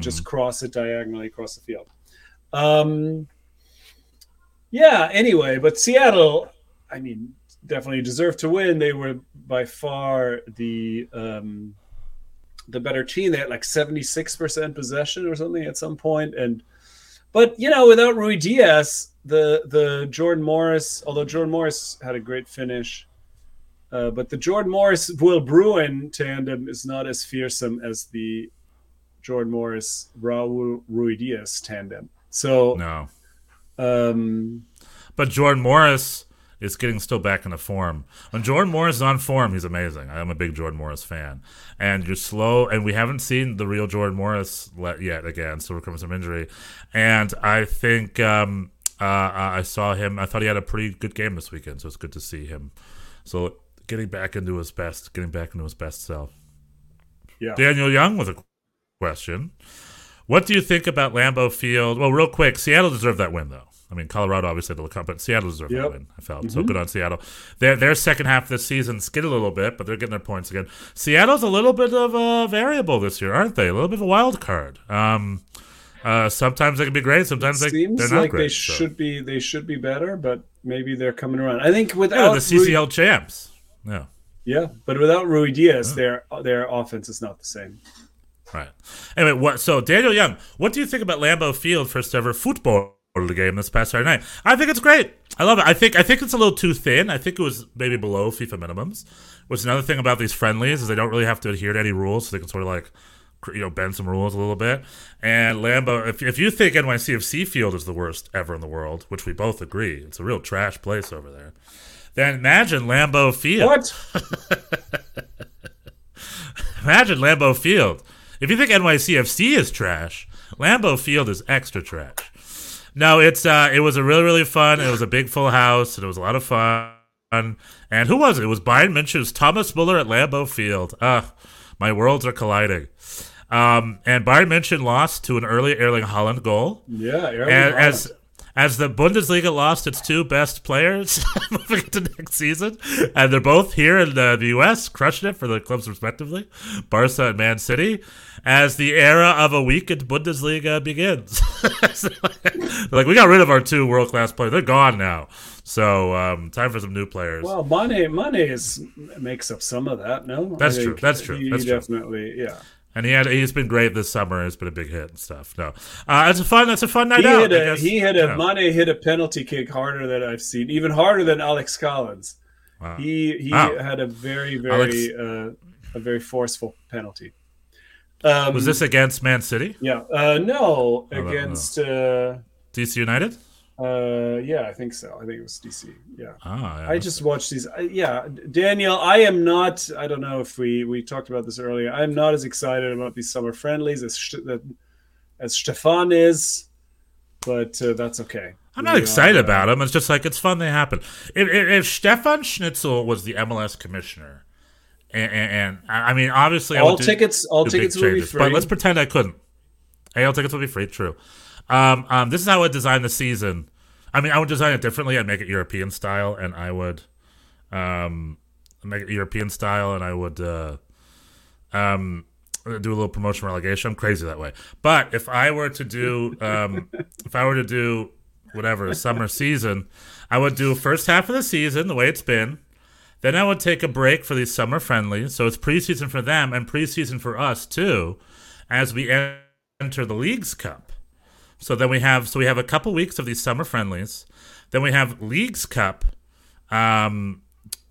Mm-hmm. just cross it diagonally across the field um yeah anyway but seattle i mean definitely deserved to win they were by far the um the better team they had like 76% possession or something at some point and but you know, without Ruidíaz, the the Jordan Morris, although Jordan Morris had a great finish, uh, but the Jordan Morris Will Bruin tandem is not as fearsome as the Jordan Morris Raul Ruidíaz tandem. So, No. um, But Jordan Morris is getting still back into form. When Jordan Morris is on form, he's amazing. I'm a big Jordan Morris fan. And you're slow, and we haven't seen the real Jordan Morris let yet again, still recovering from injury. And I think um, uh, I saw him. I thought he had a pretty good game this weekend, so it's good to see him. So getting back into his best, getting back into his best self. yeah, Daniel Young with a question. What do you think about Lambeau Field? Well, real quick, Seattle deserved that win, though. I mean, Colorado obviously to come, but Seattle deserved that Yep. win. I felt so good on Seattle. Their their second half of the season skid a little bit, but they're getting their points again. Seattle's a little bit of a variable this year, aren't they? A little bit of a wild card. Um, uh, sometimes they can be great. Sometimes they, seems they're not like great. they so. should be they should be better, but maybe they're coming around. I think Yeah, without the Rui- CCL champs. Yeah. yeah, but without Ruidíaz, their their offense is not the same. Right. Anyway, what? So Daniel Young, what do you think about Lambeau Field first ever football game this past Saturday night? I think it's great. I love it. I think I think it's a little too thin. I think it was maybe below FIFA minimums. Which another thing about these friendlies is they don't really have to adhere to any rules, so they can sort of like you know bend some rules a little bit. And Lambeau, if if you think NYCFC Field is the worst ever in the world, which we both agree, it's a real trash place over there. Then imagine Lambeau Field. What? Imagine Lambeau Field. If you think NYCFC is trash, Lambeau Field is extra trash. No, it's uh, it was a really really fun. It was a big full house, and it was a lot of fun. And who was it? It was Bayern München's Thomas Muller at Lambeau Field. Ah, my worlds are colliding. Um, and Bayern München lost to an early Erling Haaland goal. Yeah, Erling as as the Bundesliga lost its two best players moving into next season, and they're both here in the, the U.S. crushing it for the clubs respectively, Barca and Man City, as the era of a weakened Bundesliga begins. So, like we got rid of our two world class players; they're gone now. So um, time for some new players. Well, Mane Mane is makes up some of that. No, That's true, that's true, that's he true. definitely, yeah. And he had he's been great this summer. It's been a big hit and stuff. No, uh, it's a fun. It's a fun night He out. hit a guess. he hit a Yeah. Mane hit a penalty kick harder than I've seen, even harder than Alex Callens. Wow. He he Wow. had a very very uh, a very forceful penalty. Um, Was this against Man City, Yeah. Uh, no. against. Uh, DC United? Uh, yeah, I think so. I think it was DC. Yeah. Ah, yeah. I just watched these. I, yeah, Daniel, I am not. I don't know if we we talked about this earlier. I'm not as excited about these summer friendlies as as Stefan is, but uh, that's okay. I'm not excited are, about them. It's just like it's fun. They happen. If, if, if Stefan Schnitzel was the MLS commissioner, and, and, and I mean, obviously, All would do- tickets, all do tickets will be free. But let's pretend I couldn't. AL tickets will be free. True. Um, um, this is how I would design the season. I mean, I would design it differently. I'd make it European style, and I would um, make it European style, and I would uh, um, do a little promotion relegation. I'm crazy that way. But if I were to do, um, if I were to do whatever summer season, I would do first half of the season the way it's been. Then I would take a break for these summer friendlies. So it's preseason for them and preseason for us too, as we enter the leagues cup. So then we have so we have a couple weeks of these summer friendlies. Then we have leagues cup um,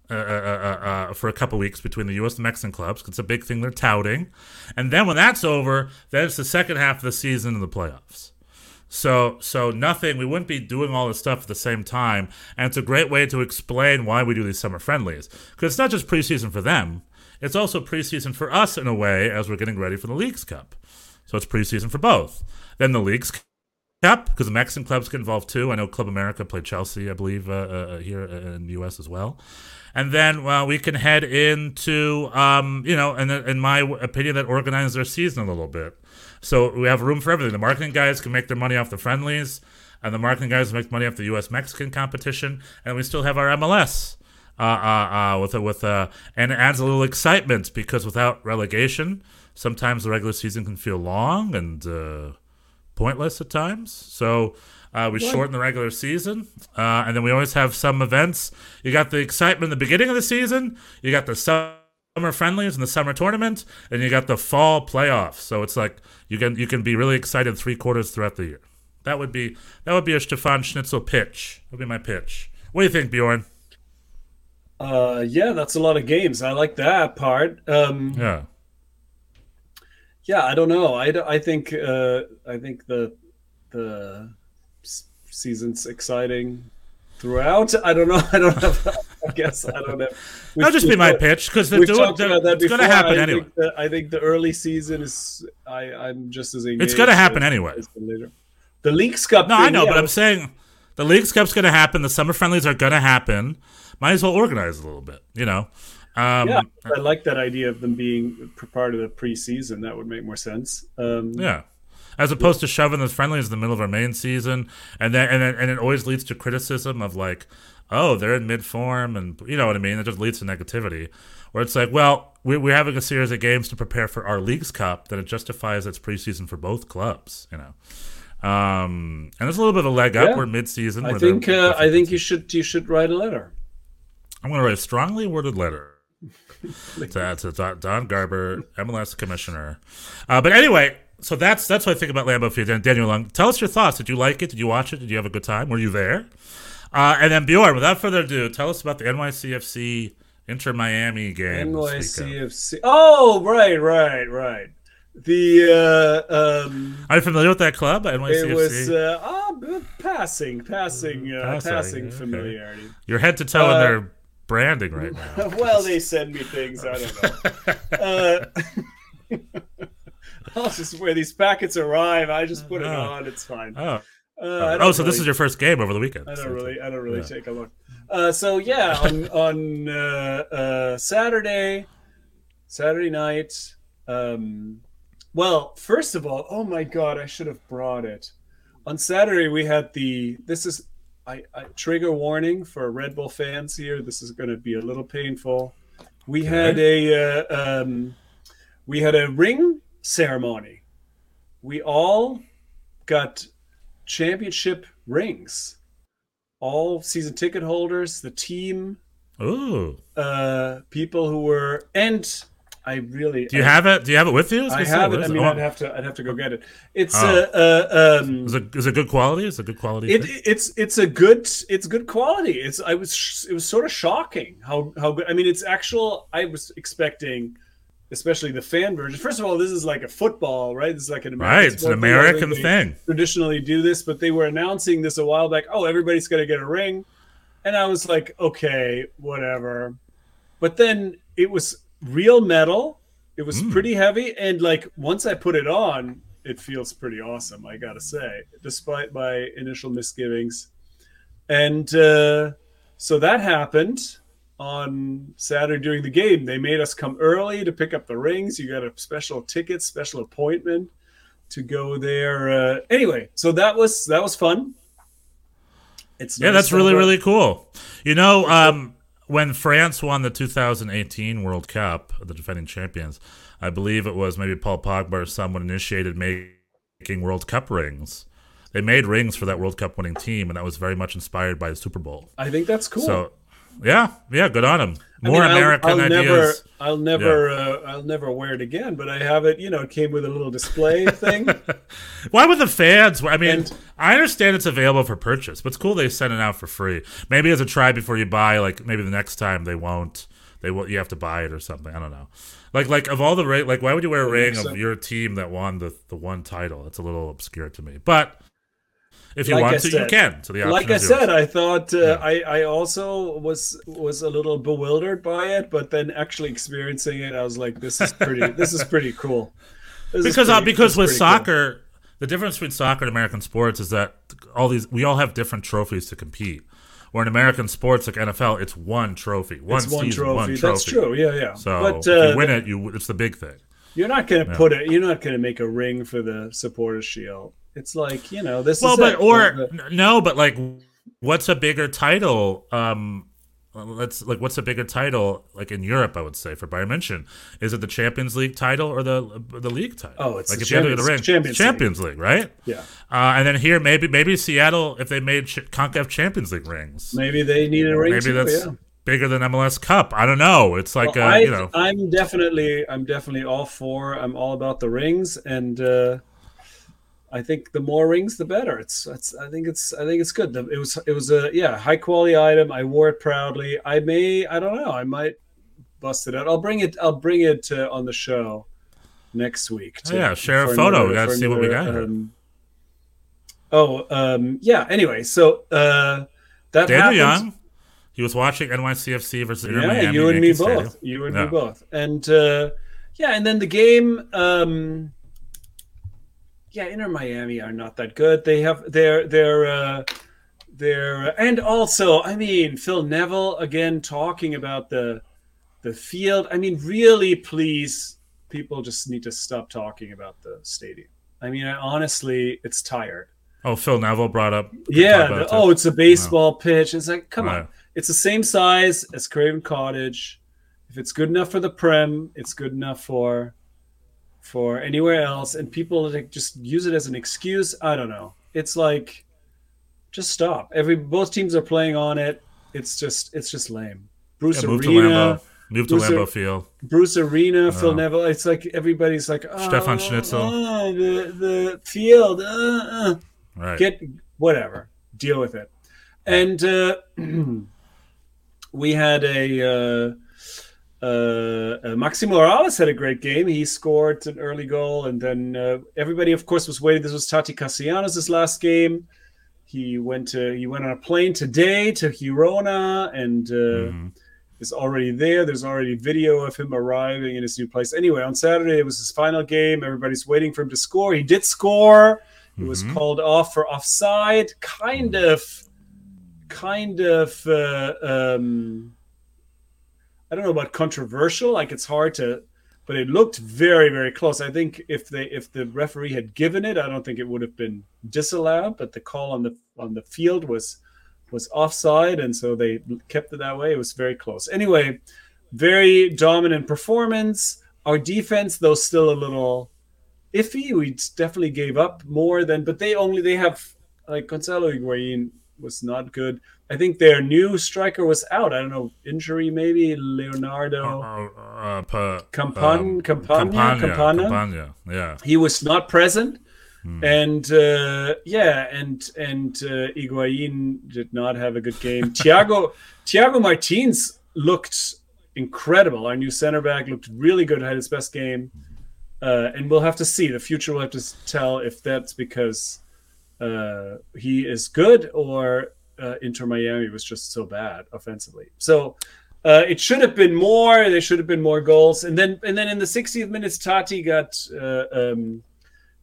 uh, uh, uh, uh, for a couple weeks between the U.S. and Mexican clubs. It's a big thing they're touting. And then when that's over, then it's the second half of the season and the playoffs. So so nothing. We wouldn't be doing all this stuff at the same time, and it's a great way to explain why we do these summer friendlies. Because it's not just preseason for them; it's also preseason for us in a way as we're getting ready for the Leagues Cup. So it's preseason for both. Then the Leagues Cup, because the Mexican clubs get involved too. I know Club America played Chelsea, I believe, uh, uh, here in the U.S. as well. And then well, we can head into, um, you know, in, in my opinion, that organize their season a little bit. So we have room for everything. The marketing guys can make their money off the friendlies, and the marketing guys make money off the U.S. Mexican competition, and we still have our MLS. Uh, uh, uh, with a, with a, and it adds a little excitement because without relegation, sometimes the regular season can feel long and uh, pointless at times. So uh, we shorten the regular season, uh, and then we always have some events. You got the excitement in the beginning of the season. You got the summer friendlies and the summer tournament, and you got the fall playoffs. So it's like you can you can be really excited three quarters throughout the year. That would be that would be a Stefan Schnitzel pitch. That would be my pitch. What do you think, Bjorn? Uh, yeah, that's a lot of games. I like that part. Um, Yeah. Yeah, I don't know. I, I think uh, I think the the season's exciting throughout. I don't know. I don't have. I guess I don't know. That'll just be my pitch because it's talked about that going to happen I anyway. Think the, I think the early season is. I I'm just as engaged. It's going to happen as- anyway. as the. The Leagues Cup. No, I know, yeah, but I'm saying the League's Cup's going to happen. The summer friendlies are going to happen. Might as well organize a little bit, you know. Um, yeah, I like that idea of them being part of the preseason. That would make more sense. Um, Yeah. As opposed to shoving the friendlies in the middle of our main season, and then and then, and it always leads to criticism of like, oh, they're in mid form, and you know what I mean. It just leads to negativity, where it's like, well, we're, we're having a series of games to prepare for our league's cup, then it justifies its preseason for both clubs, you know. Um, and there's a little bit of a leg up. Yeah. We're mid season. I think uh, I think you should you should write a letter. I'm going to write a strongly worded letter to, to Don- Don Garber, MLS commissioner. Uh, but anyway, so that's that's what I think about Lambeau Field. Dan- Daniel Lung, tell us your thoughts. Did you like it? Did you watch it? Did you have a good time? Were you there? Uh, and then Bjorn, without further ado, tell us about the NYCFC Inter Miami game. NYCFC. Oh, right, right, right. The uh, um, Are you familiar with that club, NYCFC? it was uh, b- passing, passing, uh, Passing, passing okay. familiarity. You're head to toe in uh, their branding right now. well, they send me things. I don't know. uh, I'll just where these packets arrive. I just put it Oh. on. It's fine. Oh, Uh, oh, don't so this is your first game over the weekend. I don't really, I don't really Yeah. take a look. Uh, so yeah, on on uh, uh, Saturday, Saturday night. Um, well, first of all, oh my god, I should have brought it. On Saturday, we had the. This is, I, I trigger warning for Red Bull fans here. This is going to be a little painful. We had a uh, um, we had a ring ceremony. We all got championship rings. All season ticket holders, the team, Ooh, uh, people who were, and I really do you I, have it? Do you have it with you? I have it. I mean, oh. I'd have to. I'd have to go get it. It's Oh. uh, uh, um, Is it is it good quality? Is it good quality? it, it's it's a good it's good quality. It's I was sh- it was sort of shocking how how good. I mean, it's actual. I was expecting, especially the fan version. First of all, this is like a football, right? This is like an American right, it's an thing. American they thing. Traditionally, do this, but they were announcing this a while back. Oh, everybody's gonna get a ring, and I was like, okay, whatever. But then it was real metal. It was Mm. pretty heavy, and like once I put it on, it feels pretty awesome. I gotta say, despite my initial misgivings. And uh, so that happened on Saturday during the game. They made us come early to pick up the rings. You got a special ticket, special appointment to go there. Uh, anyway, so that was that was fun. It's Yeah, nice that's really really cool. You know, um, when France won the 2018 World Cup, the defending champions, I believe it was maybe Paul Pogba or someone initiated making World Cup rings. They made rings for that World Cup winning team, and that was very much inspired by the Super Bowl. I think that's cool. So, yeah, yeah, good on them. I mean, More I'll- I'll, ideas. Never, I'll never, uh, I'll never wear it again. But I have it. You know, it came with a little display thing. Why would the fans? I mean, And- I understand it's available for purchase, but it's cool they send it out for free. Maybe as a try before you buy. Like maybe the next time they won't. They will. You have to buy it or something. I don't know. Like like of all the ra- like why would you wear a ring of your team that won the the one title? It's a little obscure to me. But if you Like want I to, you can. So the like I said, I thought uh, Yeah. I, I also was was a little bewildered by it, but then actually experiencing it, I was like, this is pretty. this is pretty cool. This is because uh, because with pretty cool. soccer, the difference between soccer and American sports is that all these we all have different trophies to compete. Where in American sports like NFL, it's one trophy, one it's one season, trophy. one trophy. That's true. Yeah, yeah. So but if uh, you win it, you it's the big thing. You're not going to Yeah. put it. You're not going to make a ring for the supporter shield. It's like you know this is. well, but it. or The- n- no, but like, what's a bigger title? Um, let's like, what's a bigger title? Like in Europe, I would say for Bayern München, is it the Champions League title or the the league title? Oh, it's like the if you had to get a Champions- ring, Champions Champions League, right? yeah, Uh, and then here, maybe maybe Seattle, if they made Ch- Concacaf Champions League rings, maybe they need a ring. maybe too, that's yeah. bigger than MLS Cup. I don't know. It's like Well, uh, I, you know, I'm definitely, I'm definitely all for. I'm all about the rings, and uh, I think the more rings, the better. It's, it's. I think it's, I think it's good. It was, it was a yeah, high quality item. I wore it proudly. I may, I don't know. I might bust it out. I'll bring it. I'll bring it uh, on the show next week. to- Yeah, share a photo. We gotta see what we got. Um, oh, um, yeah. Anyway, so uh, that Daniel. Young, he was watching NYCFC versus Inter Yeah, Miami. you and Yankee me Stadium. both. You and Yeah. me both. And uh, yeah, and then the game. Um, yeah, Inter Miami are not that good. They have their their uh, their and also, I mean, Phil Neville again talking about the the field. I mean, really, please, people just need to stop talking about the stadium. I mean, I, honestly, it's tired. Oh, Phil Neville brought up. Yeah. the- it, oh, it's a baseball pitch. It's like, come on. It's the same size as Craven Cottage. If it's good enough for the Prem, it's good enough for for anywhere else. And people like just use it as an excuse. I don't know. It's like just stop. Every both teams are playing on it. It's just it's just lame. Bruce Yeah, move to Arena, Lambeau. Move to Bruce Lambeau Field. Bruce Arena, Phil Oh. Neville. It's like everybody's like, oh, Stefan Schnitzel. oh, the the field. Uh, uh Right. get whatever deal with it and uh, we had a uh, uh, Maximo Moralez had a great game. He scored an early goal, and then uh, everybody, of course, was waiting. This was Tati Castellanos' last game. He went to he went on a plane today to Girona, and uh, Mhm. is already there. There's already video of him arriving in his new place. Anyway, on Saturday it was his final game. Everybody's waiting for him to score. He did score. He was Mhm. called off for offside. Kind of, kind of. Uh, um, I don't know about controversial. Like it's hard to, but it looked very, very close. I think if they if the referee had given it, I don't think it would have been disallowed. But the call on the on the field was was offside, and so they kept it that way. It was very close. Anyway, very dominant performance. Our defense, though, still a little iffy. We definitely gave up more than, but they only they have like Gonzalo Higuain was not good. I think their new striker was out. I don't know injury maybe Leonardo. Uh, uh, pa, Campan- um, Campagna? Campagna, Campana? Campagna, Yeah. he was not present Hmm. and uh, yeah and and uh, Higuain did not have a good game Thiago Thiago Martins looked incredible our new center back looked really good had his best game uh, and we'll have to see the future will have to tell if that's because uh, he is good or uh, Inter Miami was just so bad offensively so uh, it should have been more. There should have been more goals, and then and then in the 60th minutes, Tati got uh, um,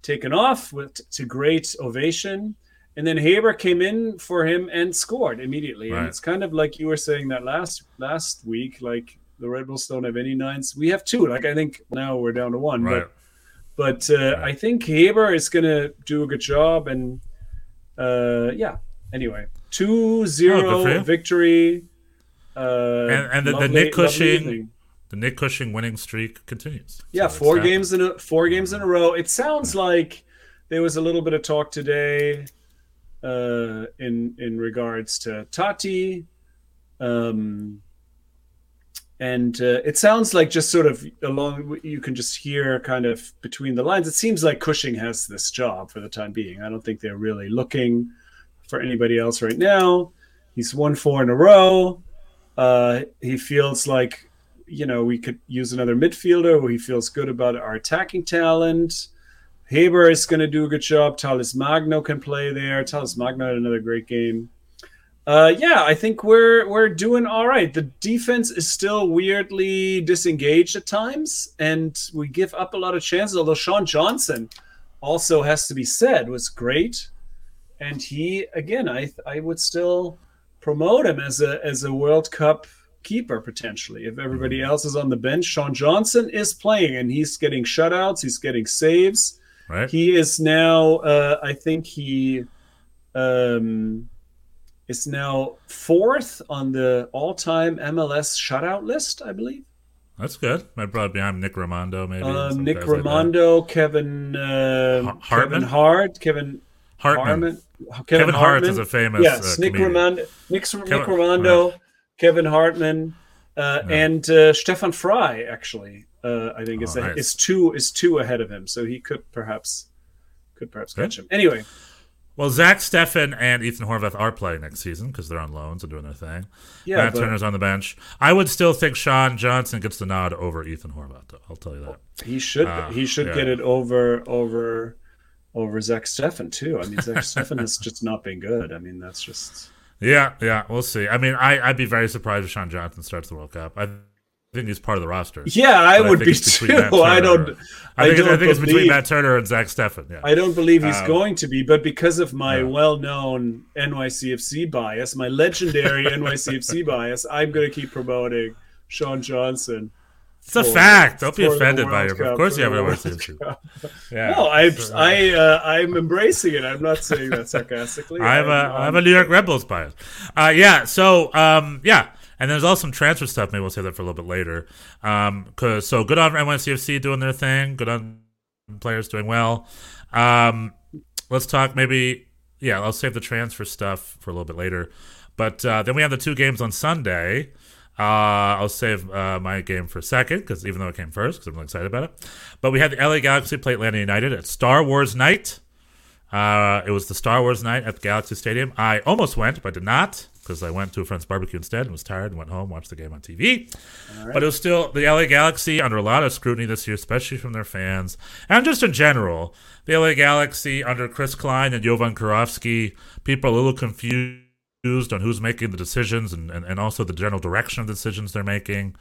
taken off with to great ovation, and then Héber came in for him and scored immediately. And it's kind of like you were saying that last last week, like the Red Bulls don't have any nines. We have two. Like I think now we're down to one, Right. but but uh, I think Héber is gonna do a good job, and uh, yeah. Anyway, 2-0 Oh, good for you. victory. Uh, And- and the- the Nick Cushing. The Nick Cushing winning streak continues. Yeah, So four games in a four games in a row. It sounds like there was a little bit of talk today uh, in in regards to Tati, um, and uh, it sounds like just sort of along. You can just hear kind of between the lines. It seems like Cushing has this job for the time being. I don't think they're really looking for anybody else right now. He's won four in a row. Uh, he feels like you know, we could use another midfielder he feels good about our attacking talent. Héber is going to do a good job. Talles Magno can play there. Talles Magno had another great game. Uh, yeah, I think we're we're doing all right. The defense is still weirdly disengaged at times, and we give up a lot of chances. Although Sean Johnson also has to be said was great, and he again, I I would still promote him as a as a World Cup keeper potentially if everybody else is on the bench. Sean Johnson is playing and he's getting shutouts, he's getting saves. Right. He is now, uh, I think he um, is now fourth on the all-time MLS shutout list, I believe. That's good. I brought behind Nick Rimando, maybe. Uh, Nick guys like Kevin uh, Hartman? Kevin Hart, Kevin Hartman. Hartman, Kevin Hart Hartman. is a famous. yes, uh, Nick. Rimando, Nick, Nick Kevin- Rimando, Kevin Hartman, uh, Yeah. and uh, Stefan Frei. Actually, uh, I think is Oh, a- nice. is two is two ahead of him, so he could perhaps could perhaps Good. catch him. Anyway, Well, Zach Steffen and Ethan Horvath are playing next season because they're on loans and doing their thing. yeah, Matt but Turner's on the bench. I would still think Sean Johnson gets the nod over Ethan Horvath. though. I'll tell you that. he should uh, he should yeah. get it over over over Zach Steffen too. I mean, Zach Steffen has just not been good. I mean, that's just Yeah, yeah, we'll see. I mean, I, I'd be very surprised if Sean Johnson starts the World Cup. I think he's part of the roster. yeah, I But would think be too. I don't. I think, I don't think it's between Matt Turner and Zach Steffen. Yeah. I don't believe he's Um, going to be, but because of my Yeah. well-known NYCFC bias, my legendary NYCFC bias, I'm going to keep promoting Sean Johnson. it's a fact. Don't be offended by it. Of course, you have an. Cup. Yeah. No, I, I, uh, I'm embracing it. I'm not saying that sarcastically. I have a I have a New York Rebels bias. Uh, yeah. So um, yeah, and there's also some transfer stuff. Maybe we'll say that for a little bit later. Um, cause so good on NYCFC doing their thing. Good on players doing well. Um, let's talk maybe. Yeah, I'll save the transfer stuff for a little bit later. But uh, then we have the two games on Sunday. Uh, I'll save uh, my game for second because even though it came first, because I'm really excited about it. But we had the LA Galaxy play Atlanta United at Star Wars Night. Uh, it was the Star Wars night at the Galaxy Stadium. I almost went, but did not because I went to a friend's barbecue instead and was tired and went home, watched the game on TV. But it was still the LA Galaxy under a lot of scrutiny this year, especially from their fans and just in general. The LA Galaxy under Chris Klein and Jovan Kirovski, people are a little confused on who's making the decisions and, and, and also the general direction of the decisions they're making.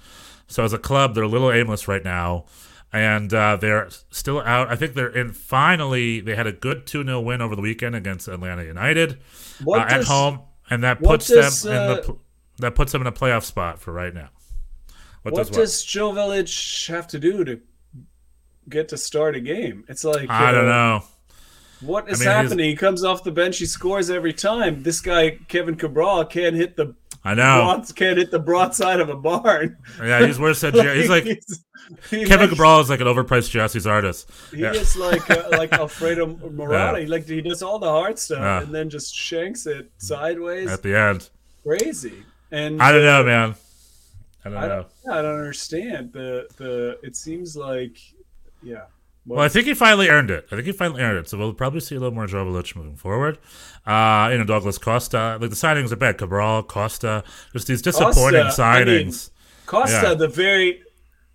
So as a club, they're a little aimless right now and uh, they're still out. I think they're in. Finally, they had a good two 0 win over the weekend against Atlanta United What uh, at home, and that puts does, them in uh, the that puts them in a playoff spot for right now. What, What does does Joveljić have to do to get to start a game? It's like? I don't uh, know. What is mean, happening? He comes off the bench, he scores every time. This guy Kevin Cabral can't hit the I know. broad, can't hit the broadside of a barn. Yeah, he's worse than Jer- he's like he's- he Kevin makes- Cabral is like an overpriced Jesse's artist. He Yeah. is like uh, like Alfredo Morata. Like he does all the hard stuff Yeah. and then just shanks it sideways. At the end, Crazy. And I don't know, man. I don't I know. I don't understand the the. It seems like, yeah. Well, I think he finally earned it. I think he finally earned it. So we'll probably see a little more Jovic moving forward. Uh, you know, Douglas Costa. Like the signings are bad. Cabral, Costa. Just these disappointing Costa, I mean, signings. Costa, Yeah. the very,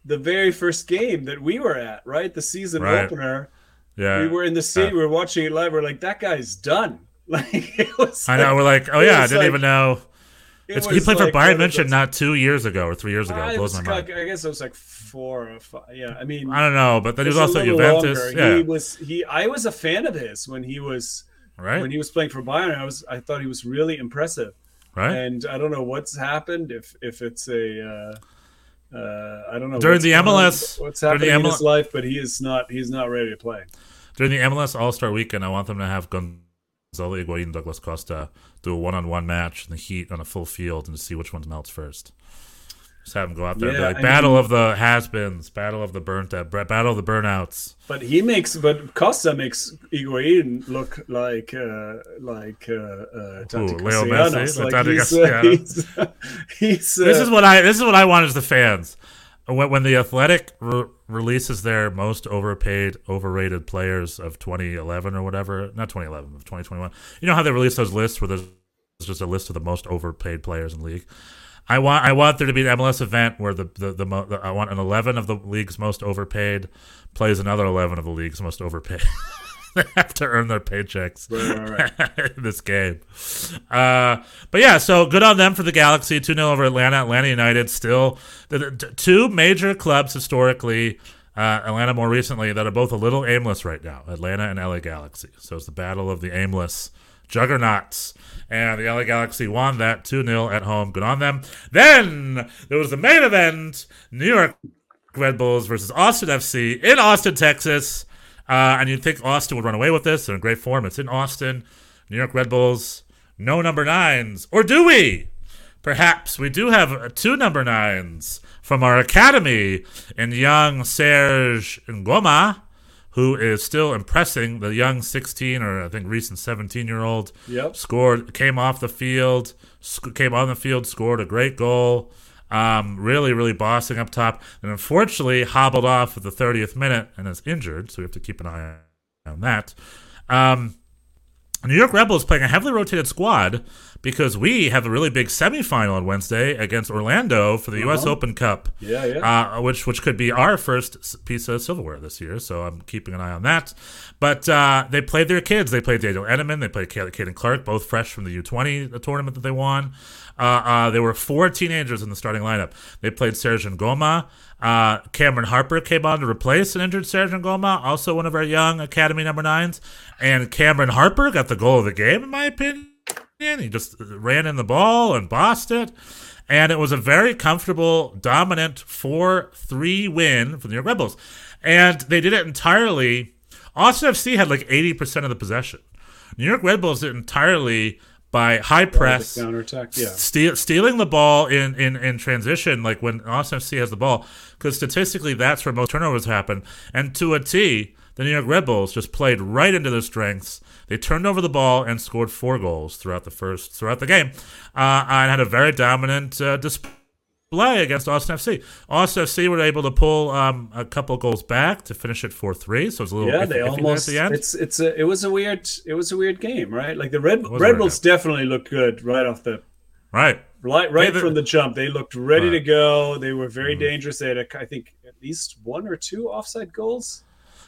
the very first game that we were at, right, the season Right. opener. yeah. we were in the city. Uh, we were watching it live. We're like, that guy's done. Like it was. I know. We're like, oh yeah, I didn't like- even know. It he played for like Bayern one München not two years ago or three years ago. I, blows my mind. I guess it was like four or five. Yeah, I mean, I don't know, but then he was also Juventus. longer. Yeah, He was he. I was a fan of his when he was right, when he was playing for Bayern. I was I thought he was really impressive. right. and I don't know what's happened. If if it's a, uh, uh, I don't know During the MLS what's during the happening in ML his life, but he is not he's not ready to play. During the MLS All Star Weekend, I want them to have Gonzalo Higuain and Douglas Costa do a one on one match in the heat on a full field and see which one melts first. Just have them go out there and be like, I battle mean- of the has-beens, battle of the burnt out, battle of the burnouts. But he makes, but Costa makes Higuain look like uh, like uh, uh, Who, Leo. Messi? Like he's, uh, he's, he's, uh, This is what I this is what I want as the fans. When, when the Athletic re- releases their most overpaid, overrated players of 2011 or whatever, not 2011, of 2021. You know how they release those lists where there's just a list of the most overpaid players in the league. I want I want there to be an MLS event where the the, the, mo- I want an 11 of the league's most overpaid plays another 11 of the league's most overpaid. they have to earn their paychecks Right, right, in this game. Uh, but yeah, so good on them for the Galaxy. 2 0 over Atlanta. Atlanta United still. The, the- two major clubs historically, uh, Atlanta more recently, that are both a little aimless right now Atlanta and LA Galaxy. So it's the battle of the aimless juggernauts. And the LA Galaxy won that 2 0 at home. Good on them. Then there was the main event New York Red Bulls versus Austin FC in Austin, Texas. Uh, and you'd think Austin would run away with this. They're in great form. It's in Austin. New York Red Bulls, no number nines. Or do we? Perhaps we do have two number nines from our academy in young Serge Ngoma, who is still impressing the young 16 or I think recent 17 year old. Yep. Scored, came off the field, sc- came on the field, scored a great goal. Um, really, really bossing up top, and unfortunately hobbled off at the 30th minute and is injured. So we have to keep an eye on that. Um, New York Rebels playing a heavily rotated squad because we have a really big semifinal on Wednesday against Orlando for the U.S. Open Cup. Yeah, yeah. Uh, which which could be our first piece of silverware this year. So I'm keeping an eye on that. But uh, they played their kids. They played Daniel Edelman. They played Caden Clark, both fresh from the U20 tournament that they won. Uh, uh, there were four teenagers in the starting lineup. They played Serge Ngoma. Uh, Cameron Harper came on to replace an injured Serge Ngoma, also one of our young academy number nines. And Cameron Harper got the goal of the game, in my opinion. He just ran in the ball and bossed it. And it was a very comfortable, dominant 4 3 win for the New York Rebels. And they did it entirely. Austin FC had like 80% of the possession. New York Red Bulls did entirely by high press, counterattack. Yeah. steal, stealing the ball in, in, in transition, like when Austin FC has the ball, because statistically that's where most turnovers happen. And to a T, the New York Red Bulls just played right into their strengths. They turned over the ball and scored four goals throughout the first throughout the game, uh, and had a very dominant uh, display against Austin FC. Austin FC were able to pull um, a couple goals back to finish it four three. So it was a little Yeah, iffy- they almost. at the end. It's it's a it was a weird it was a weird game, right? Like the Red Red Bulls definitely looked good right off the right. right right They- from the jump. They looked ready to Right. Mm-hmm. go. They were very dangerous. They had a, I think at least one or two offside goals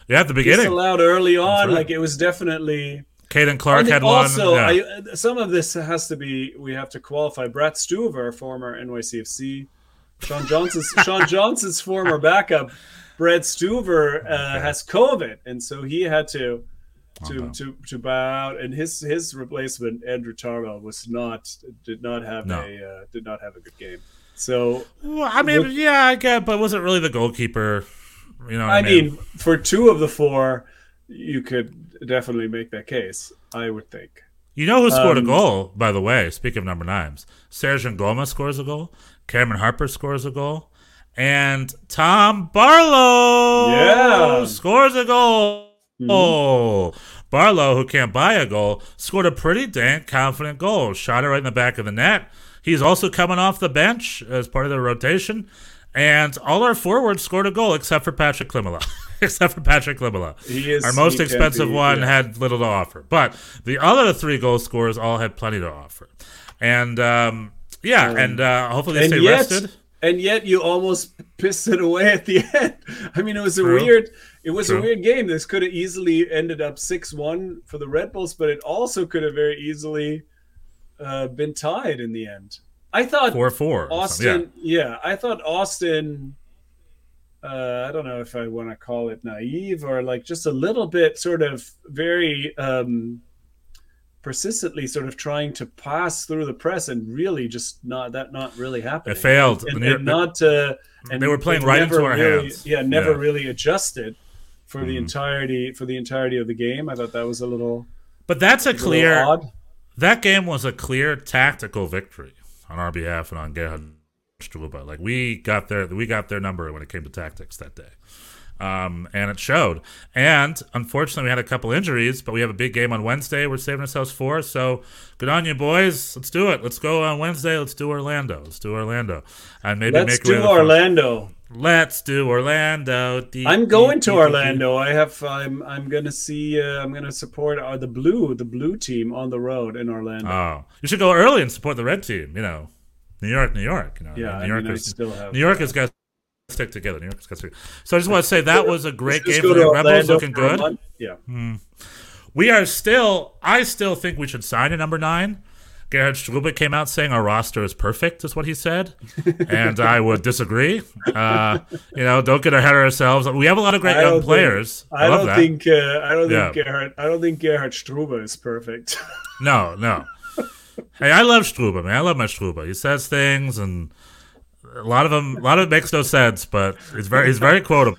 Yeah, at the beginning, disallowed early on. right. Like it was definitely. Caden Clark had also, one. Yeah. I, some of this has to be. We have to qualify. Brad Stuver, former NYCFC, Sean Johnson's Sean Johnson's former backup, Brad Stuver uh, has COVID, and so he had to to no. to to bow out. And his his replacement, Andrew Tarbell, was not did not have No. a uh, did not have a good game. So Well, I mean, yeah, I get, but wasn't really the goalkeeper. You know, what I mean, for two of the four, you could definitely make that case. I would think. you know who scored um, a goal? By the way, speaking of number nines, Serge Ngoma scores a goal. Cameron Harper scores a goal, and Tom Barlow Yeah. Mm-hmm. scores a goal. Oh, Barlow, who can't buy a goal, scored a pretty dang confident goal. Shot it right in the back of the net. He's also coming off the bench as part of the rotation. And all our forwards scored a goal except for Patrick Klimala. except for Patrick Klimala. Is- our most expensive be, one yeah. had little to offer. But the other three goal scorers all had plenty to offer. And um, yeah, and uh, hopefully they stay yet, rested. and yet you almost pissed it away at the end. I mean, it was a True. weird, it was True. a weird game. This could have easily ended up six-one for the Red Bulls, but it also could have very easily uh, been tied in the end. I thought 4 4. Austin, yeah. I thought Austin. Uh, I don't know if I want to call it naive or like just a little bit sort of very um, persistently sort of trying to pass through the press and really just not that not really happening. It failed. and, and not uh, and They were playing right into our really, hands. Yeah, never Yeah. Mm-hmm. really adjusted for the entirety for the entirety of the game. I thought that was a little, But that's a little clear. odd. That game was a clear tactical victory on our behalf and on Gerhard Struber. Like we got their we got their number when it came to tactics that day. Um, and it showed. And unfortunately, we had a couple injuries, but we have a big game on Wednesday. We're saving ourselves for. So good on you, boys. Let's do it. Let's go on Wednesday. Let's do Orlando. Let's do Orlando. And maybe Let's make do Orlando. Let's do Orlando. Dee, I'm going dee, to dee, Orlando. I have. I'm. I'm gonna see. Uh, I'm gonna support uh, the blue, the blue team on the road in. Orlando. Oh, you should go early and support the red team. You know, New York, New York. You know, yeah, New I York mean, I. New York has got stick together. New York has got to stick. So I just want to say that was a great game for the Rebels, looking good. month. Yeah. We are still. I still think we should sign a number nine. Gerhard Struber came out saying our roster is perfect, is what he said, and I would disagree. Uh, you know, don't get ahead of ourselves. We have a lot of great I young think- players. I love don't that. think uh, I don't Yeah. think Gerhard I don't think Gerhard Struber is perfect. No, no. hey, I love Struber, man. I love my Struber. He says things, and a lot of them, a lot of it makes no sense, but it's very, it's very quotable.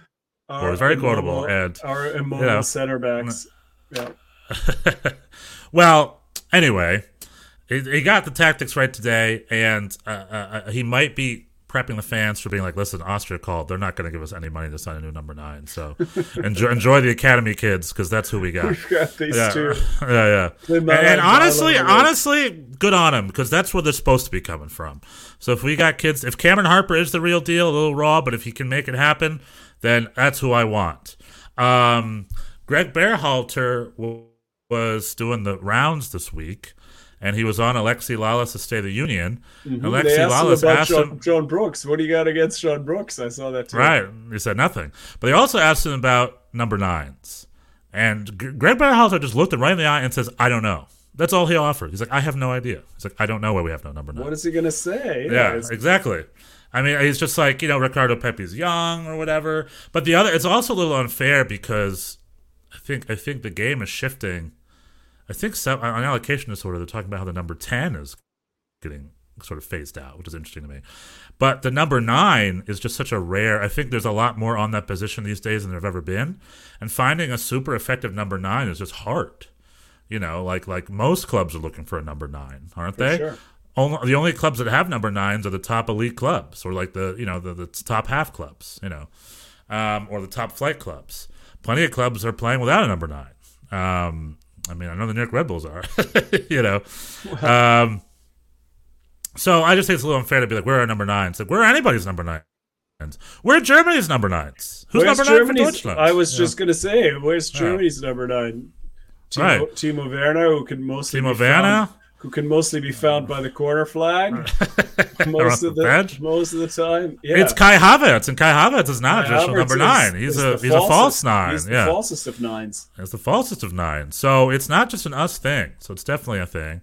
Our it's very immobile- quotable, and, our immobile you know, center backs. Yeah. Well, anyway, he, he got the tactics right today, and uh, uh, uh, he might be prepping the fans for being like, "Listen, Austria called. They're not going to give us any money to sign a new number nine. So enjoy, enjoy the academy kids because that's who we got." We've got these yeah, two. yeah, yeah. And, and honestly, honestly, good on them because that's where they're supposed to be coming from. So if we got kids, if Cameron Harper is the real deal, a little raw, but if he can make it happen, then that's who I want. Um, Greg Berhalter w- was doing the rounds this week, and he was on Alexi Lalas' State of the Union. Mm-hmm. They Alexi asked Lalas him about asked John, him, John Brooks. What do you got against John Brooks? I saw that too. Right. He said nothing. But they also asked him about number nines. And G- Greg Berhalter just looked him right in the eye and says, I don't know. That's all he offered. He's like, I have no idea. He's like, I don't know why we have no number nine. What is he gonna say? yeah, it's- exactly. I mean, he's just like, you know, Ricardo Pepi's young or whatever. But the other, it's also a little unfair because I think I think the game is shifting. I think some, on allocation disorder, they're talking about how the number 10 is getting sort of phased out, which is interesting to me. But the number nine is just such a rare. I think there's a lot more on that position these days than there've ever been, and finding a super effective number nine is just hard. You know, like like most clubs are looking for a number nine, aren't they? sure. Only, the only clubs that have number nines are the top elite clubs, or like the you know the, the top half clubs, you know, um, or the top flight clubs. Plenty of clubs are playing without a number nine. Um, I mean, I know the New York Red Bulls are, you know. Um, so I just think it's a little unfair to be like, "Where are number nines?" Like, where are anybody's number nines? Where are Germany's number nines? Who's Where's number nine for Deutschland? I was Yeah. just gonna say, where's Yeah. Germany's number nine? Timo, Right. Timo Werner, who can mostly Timo Werner? found, who can mostly be found by the corner flag most of the the bench? most of the time. Yeah. It's Kai Havertz, and Kai Havertz is not a Kai traditional Havertz number is- nine. He's is a the he's a false nine. He's the falsest of nines. It's the falsest of nine. So it's not just an us thing. So it's definitely a thing.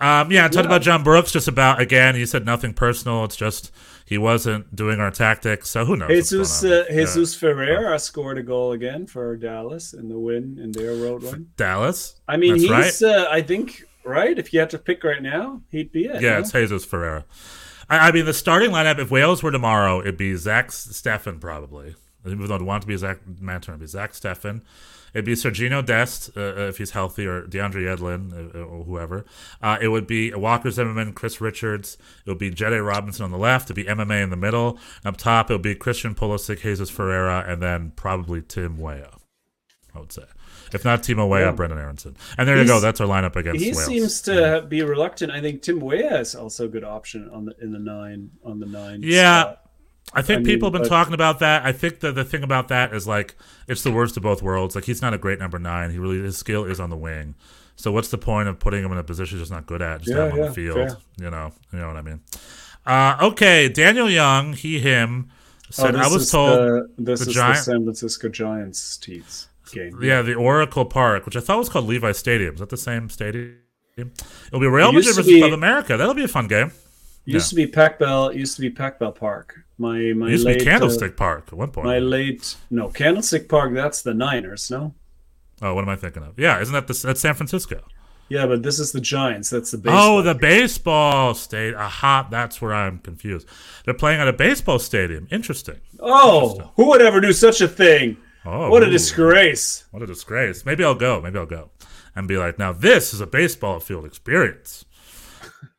Um, yeah, I talked Yeah. about John Brooks just about again. He said nothing personal. It's just he wasn't doing our tactics. So who knows? Jesus going on. uh, Yeah. Jesus Ferreira scored a goal again for Dallas in the win in their road win. Dallas. I mean, That's he's uh, I think right. If you had to pick right now, he'd be it. Yeah, it's Jesus Ferreira. I, I mean, the starting lineup. If Wales were tomorrow, it'd be Zach Steffen probably. Even though I'd want to be Zach Manton, it'd be Zach Steffen. It'd be Sergino Dest uh, uh, if he's healthy, or DeAndre Yedlin, uh, or whoever. Uh, it would be Walker Zimmerman, Chris Richards. It would be Jedi Robinson on the left. It'd be MMA in the middle. Up top, it would be Christian Pulisic, Jesus Ferreira, and then probably Tim Weah. I would say, if not Timo Weah, Yeah. Brenden Aaronson. And there you go. That's our lineup against He Wales. seems to be reluctant. I think Tim Weah is also a good option on the in the nine on the nine. Yeah. spot. I think I mean, people have been but- talking about that. I think the the thing about that is like it's the worst of both worlds. Like he's not a great number nine. He really his skill is on the wing. So what's the point of putting him in a position he's just not good at? Just Yeah, have him on the field. fair. You know, you know what I mean. Uh, okay, Daniel Young, he him Oh, said I this was is told the, this the is the San Francisco Giants teams game. yeah the Oracle Park, which I thought was called Levi Stadium. Is that the same stadium? It'll be Real It Madrid versus be- Club America. That'll be a fun game. used to be Pac Bell. Used to be Pac Bell Park. My my It used to late be uh, Candlestick Park at one point. my late no Candlestick Park. That's the Niners. No. oh, what am I thinking of? Yeah, isn't that the, that's San Francisco? Yeah, but this is the Giants. That's the baseball. Oh, the baseball state. Aha, that's where I'm confused. They're playing at a baseball stadium. Interesting. Oh, who would ever do such a thing? Oh, what a ooh, disgrace! What a disgrace. Maybe I'll go. Maybe I'll go and be like, now this is a baseball field experience.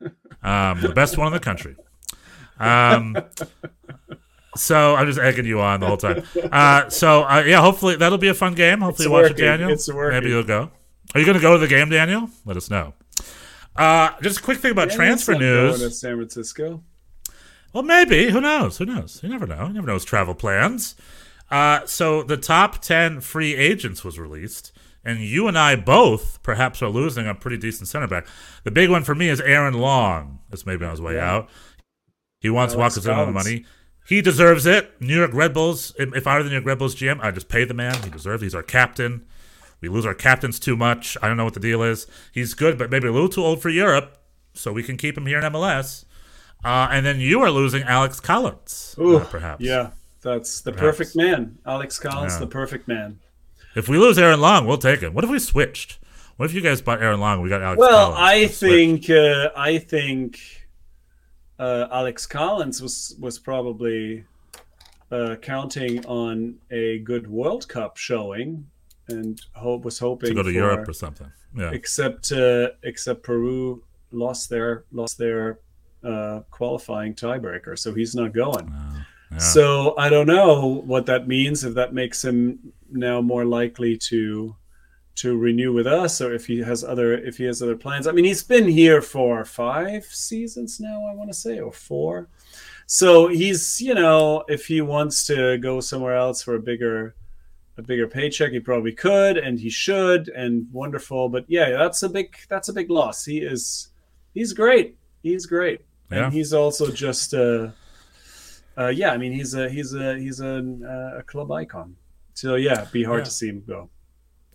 Um, the best one in the country. Um, so I'm just egging you on the whole time. Uh, so uh, yeah, hopefully that'll be a fun game. Hopefully It's you watch it. Daniel. It's working. Maybe you'll go. Are you going to go to the game, Daniel? Let us know. Uh, just a quick thing about Yeah, transfer news. Going to San Francisco. Well, maybe. Who knows? Who knows? You never know. You never know his travel plans. Uh, so the top 10 free agents was released, and you and I both perhaps are losing a pretty decent center back. The big one for me is Aaron Long. This maybe on his way out. He wants Alex Walker Zimmerman Callens. money. He deserves it. New York Red Bulls. If, if I were the New York Red Bulls GM, I'd just pay the man. He deserves. it. He's our captain. We lose our captains too much. I don't know what the deal is. He's good, but maybe a little too old for Europe. so we can keep him here in MLS. Uh, and then you are losing Alex Callens, Ooh, uh, perhaps. Yeah, that's the Perhaps. perfect man. Alex Callens, Yeah. the perfect man. If we lose Aaron Long, we'll take him. What if we switched? What if you guys bought Aaron Long? We got Alex. Well, Callens. I Let's think uh, I think uh, Alex Callens was was probably uh, counting on a good World Cup showing, and hope was hoping to go to for, Europe or something. Yeah, except uh, except Peru lost their lost their uh, qualifying tiebreaker, so he's not going. Yeah. So I don't know what that means. If that makes him now more likely to to renew with us, or if he has other if he has other plans. I mean, he's been here for five seasons now. I want to say or four. So he's you know if he wants to go somewhere else for a bigger a bigger paycheck, he probably could, and he should, and wonderful. But yeah, that's a big that's a big loss. He is he's great. He's great, Yeah. and he's also just. Uh, uh, yeah, I mean he's a he's a he's a, uh, a club icon. So yeah, be hard Yeah. to see him go.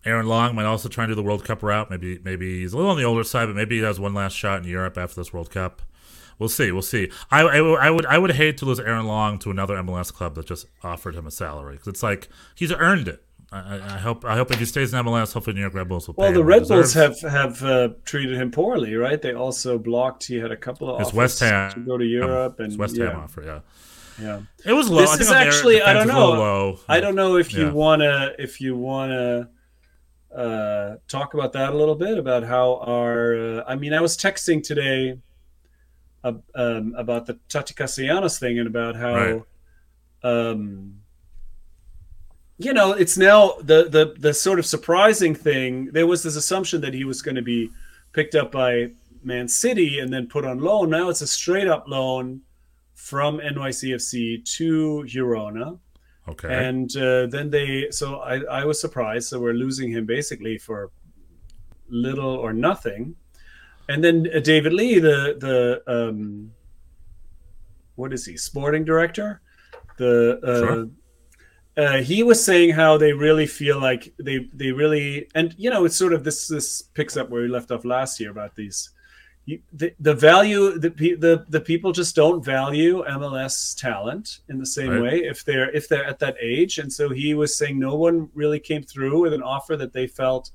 Aaron Long might also try and do the World Cup route. Maybe maybe he's a little on the older side, but maybe he has one last shot in Europe after this World Cup. We'll see. We'll see. I, I, I would I would hate to lose Aaron Long to another MLS club that just offered him a salary because it's like he's earned it. I, I I hope I hope if he stays in MLS, hopefully New York Red Bulls will pay Well, him the what Red Bulls have have uh, treated him poorly, right? They also blocked. He had a couple of His offers West Ham to go to Europe, His and West yeah, Ham offer. Yeah, yeah. it was low. This I is actually- I don't defense was a little know. Low. I don't know if you Yeah. wanna if you wanna uh, talk about that a little bit about how our. Uh, I mean, I was texting today uh, um, about the Tati Castellanos thing and about how. Right. Um, you know, it's now the, the the sort of surprising thing. There was this assumption that he was going to be picked up by Man City and then put on loan. Now it's a straight up loan from NYCFC to Girona. Okay. And uh, then they, so I, I was surprised. So we're losing him basically for little or nothing. And then uh, David Lee, the the um, what is he, sporting director? The uh, Sure. uh, he was saying how they really feel like they they really and you know it's sort of this this picks up where we left off last year about these you, the, the value the, the the people just don't value MLS talent in the same Right. way if they're if they're at that age. And so he was saying no one really came through with an offer that they felt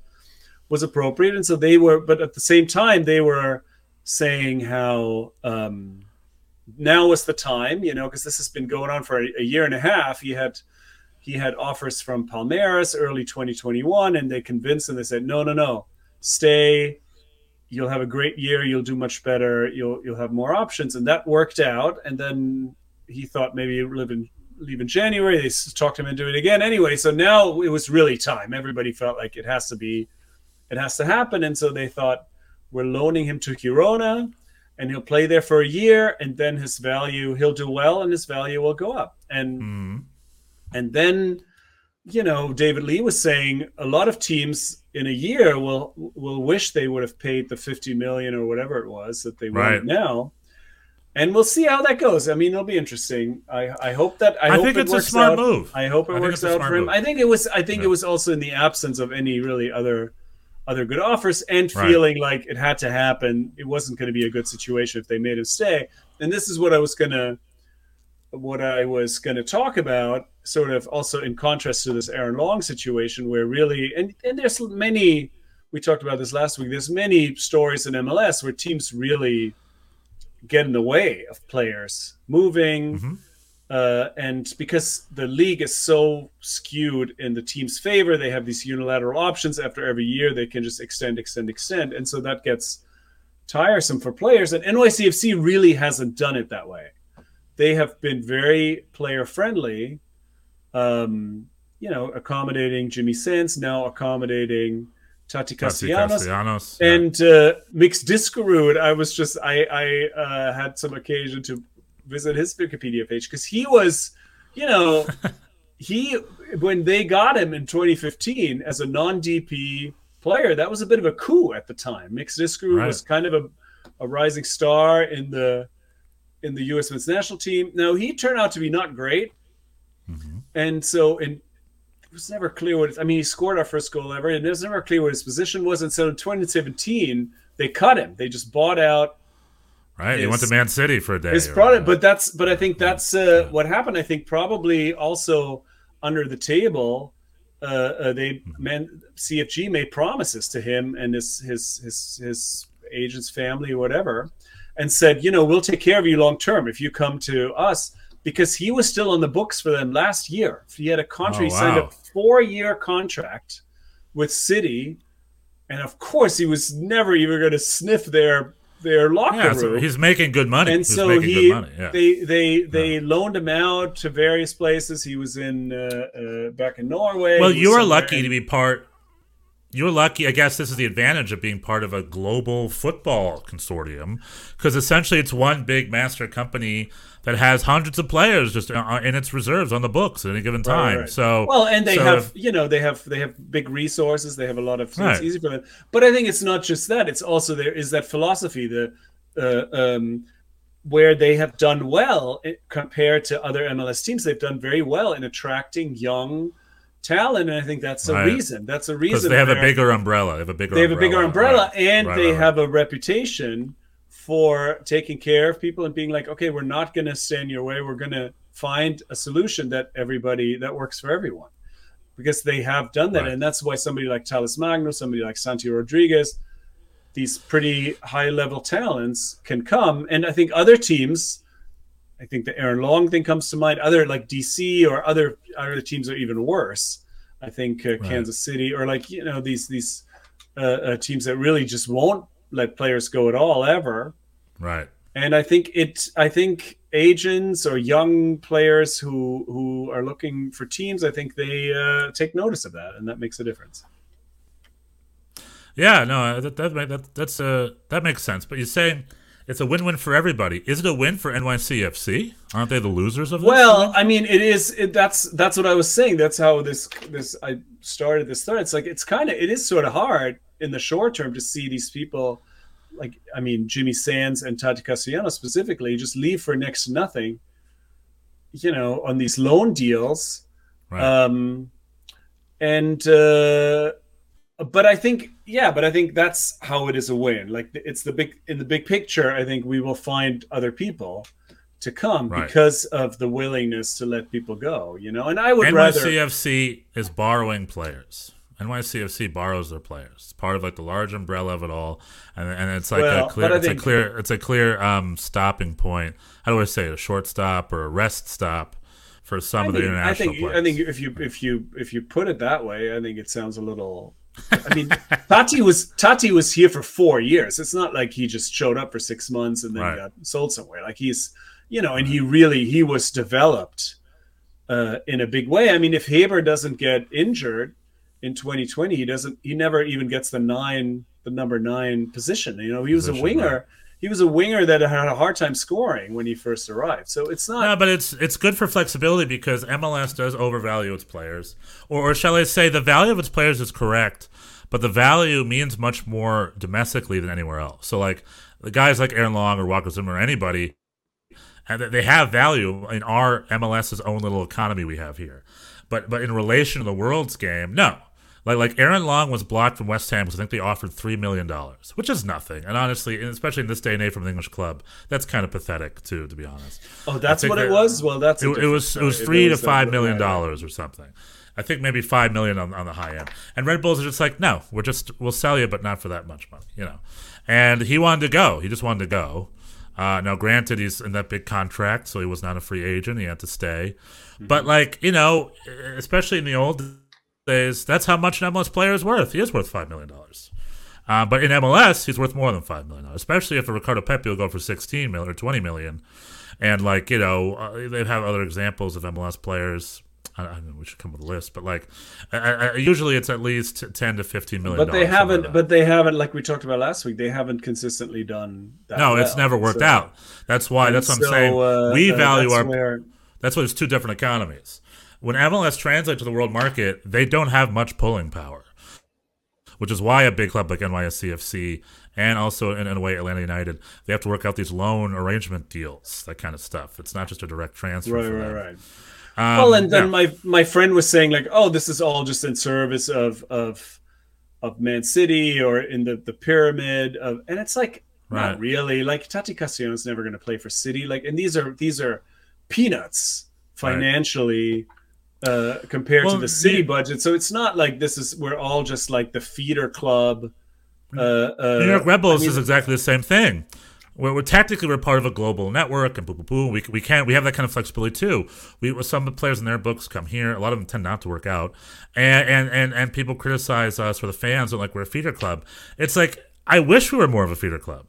was appropriate. And so they were but at the same time they were saying how um now was the time you know because this has been going on for a, a year and a half. He had he had offers from Palmeiras early 2021 and they convinced him. They said no no no stay you'll have a great year you'll do much better you'll you'll have more options. And that worked out. And then he thought maybe live in leave in January. They talked him into it again. Anyway so now it was really time. Everybody felt like it has to be it has to happen. And so they thought we're loaning him to Girona and he'll play there for a year and then his value he'll do well and his value will go up. And Mhm. and then, you know, David Lee was saying a lot of teams in a year will will wish they would have paid the 50 million or whatever it was that they Right. want now. And we'll see how that goes. I mean, it'll be interesting. I, I hope that I, I hope think it it's a smart out. move. I hope it I works out for him. move. I think it was. I think Yeah. it was also in the absence of any really other other good offers and Right. feeling like it had to happen. It wasn't going to be a good situation if they made him stay. And this is what I was gonna what I was going to talk about, sort of also in contrast to this Aaron Long situation, where really, and, and there's many, we talked about this last week, there's many stories in MLS where teams really get in the way of players moving. Mhm. Uh, and because the league is so skewed in the team's favor, they have these unilateral options after every year. They can just extend, extend, extend. And so that gets tiresome for players. And NYCFC really hasn't done it that way they have been very player friendly. Um, you know, accommodating Jimmy Sands, now accommodating Tati Castellanos. Castellanos. yeah. And uh, Mix Diskerud, I was just I I uh, had some occasion to visit his Wikipedia page because he was, you know, he when they got him in 2015 as a non-DP player, that was a bit of a coup at the time. Mix Diskerud Right. was kind of a, a rising star in the in the U.S. men's national team. Now he turned out to be not great, Mhm. and so and it was never clear what. I mean, he scored our first goal ever, and it was never clear what his position was. And so in 2017, they cut him. They just bought out right? he went to Man City for a day. his product but that's but i think that's uh, what happened i think probably also under the table uh, uh they man cfg made promises to him and his his his his agent's family whatever and said you know we'll take care of you long term if you come to us because he was still on the books for them last year he had a contract Oh, he signed a four year contract with city and of course he was never even going to sniff their their locker yeah, so he's making good money. and he's so he good money. Yeah. they they they loaned him out to various places he was in uh, uh, back in norway well, you were somewhere lucky in- to be part. You're lucky. I guess this is the advantage of being part of a global football consortium, because essentially it's one big master company that has hundreds of players just uh, in its reserves on the books at any given time. right. So well and they so have if- you know they have they have big resources they have a lot of so it's Right. easy for them but i think it's not just that it's also there is that philosophy the uh, um where they have done well i- compared to other mls teams they've done very well in attracting young talent and i think that's a Right. reason that's a reason they have a bigger umbrella. They have a bigger. they have a bigger umbrella right. and Right, they have a reputation for taking care of people and being like okay we're not going to stand your way we're going to find a solution that everybody that works for everyone because they have done that and that's why somebody like Talles Magno somebody like Santi Rodriguez these pretty high level talents can come and I think other teams I think the Aaron Long thing comes to mind other like DC or other other teams are even worse I think uh, Kansas City or like you know these these uh, uh, teams that really just won't let players go at all ever. right. And I think it. I think agents or young players who who are looking for teams, I think they uh, take notice of that, and that makes a difference. Yeah, no, that that, that that's uh that makes sense. But you're saying it's a win-win for everybody. Is it a win for NYCFC? Aren't they the losers of this? Well, I mean, it is. It, that's that's what I was saying. That's how this this I started this thread. It's like it's kind of it is sort of hard in the short term to see these people, like I mean, Jimmy Sands and Tati Castellanos specifically, just leave for next to nothing. You know, on these loan deals, right. um, and uh, but I think yeah, but I think that's how it is a win. Like it's the big in the big picture. I think we will find other people to come Right. because of the willingness to let people go. You know, and I would rather NYCFC is borrowing players. NYCFC borrows their players. It's part of like the large umbrella of it all, and and it's like Well, a clear, it's a clear, it's a clear um, stopping point. How do I say it? A short stop or a rest stop for some I of the think, I think players. I think if you if you if you put it that way, I think it sounds a little. I mean, Tati was Tati was here for four years. It's not like he just showed up for six months and then Right. got sold somewhere. Like he's, you know, and he really he was developed uh, in a big way. I mean, if Héber doesn't get injured in 2020, he doesn't. He never even gets the nine, the number nine position. You know, he was a winger. right. He was a winger that had a hard time scoring when he first arrived. So it's not. No, but it's it's good for flexibility because MLS does overvalue its players, or, or shall I say, the value of its players is correct, but the value means much more domestically than anywhere else. So, like the guys like Aaron Long or Walker Zimmer or anybody, uh, and they have value in our MLS's own little economy we have here. But but in relation to the world's game, no. Like like Aaron Long was blocked from West Ham because I think they offered three million dollars, which is nothing. And honestly, and especially in this day and age from the English club, that's kind of pathetic too, to be honest. oh, that's what it was. Well, that's It, it was it was three to was that- five million dollars or something. I think maybe five million on, on the high end. And Red Bulls are just like, no, we're just we'll sell you, but not for that much money, you know. And he wanted to go. He just wanted to go. Uh, now, granted, he's in that big contract, so he was not a free agent. He had to stay. But like you know, especially in the old days, that's how much an MLS player is worth. He is worth five million dollars. Uh, but in MLS, he's worth more than five million dollars, especially if a Ricardo Pepi will go for sixteen million or twenty million. And like you know, uh, they have other examples of MLS players. I, I mean, we should come with a list, but like uh, uh, usually it's at least ten to fifteen million. But they haven't. like. But they haven't. Like we talked about last week, they haven't consistently done. That no, it's never worked So- out. That's why. That's what I'm saying. uh, we value that's our. where- That's why it's two different economies. When MLS translates to the world market, they don't have much pulling power, which is why a big club like NYSCFC and also in, in a way Atlanta United, they have to work out these loan arrangement deals, that kind of stuff. It's not just a direct transfer. Right, for right, them. right. Um, well, and then yeah. my my friend was saying like, oh, this is all just in service of of of Man City or in the the pyramid of, and it's like Right. Not really. Like Tati Castellanos never going to play for City. Like, and these are these are peanuts financially uh, compared Well, to the City the- budget. So it's not like this is we're all just like the feeder club. Uh, uh, New York Rebels I mean, is exactly the same thing. We're, we're technically we're part of a global network, and boo boo boo. We we can't we have that kind of flexibility too. We some players in their books come here. A lot of them tend not to work out, and and and, and people criticize us for the fans and like we're a feeder club. It's like I wish we were more of a feeder club.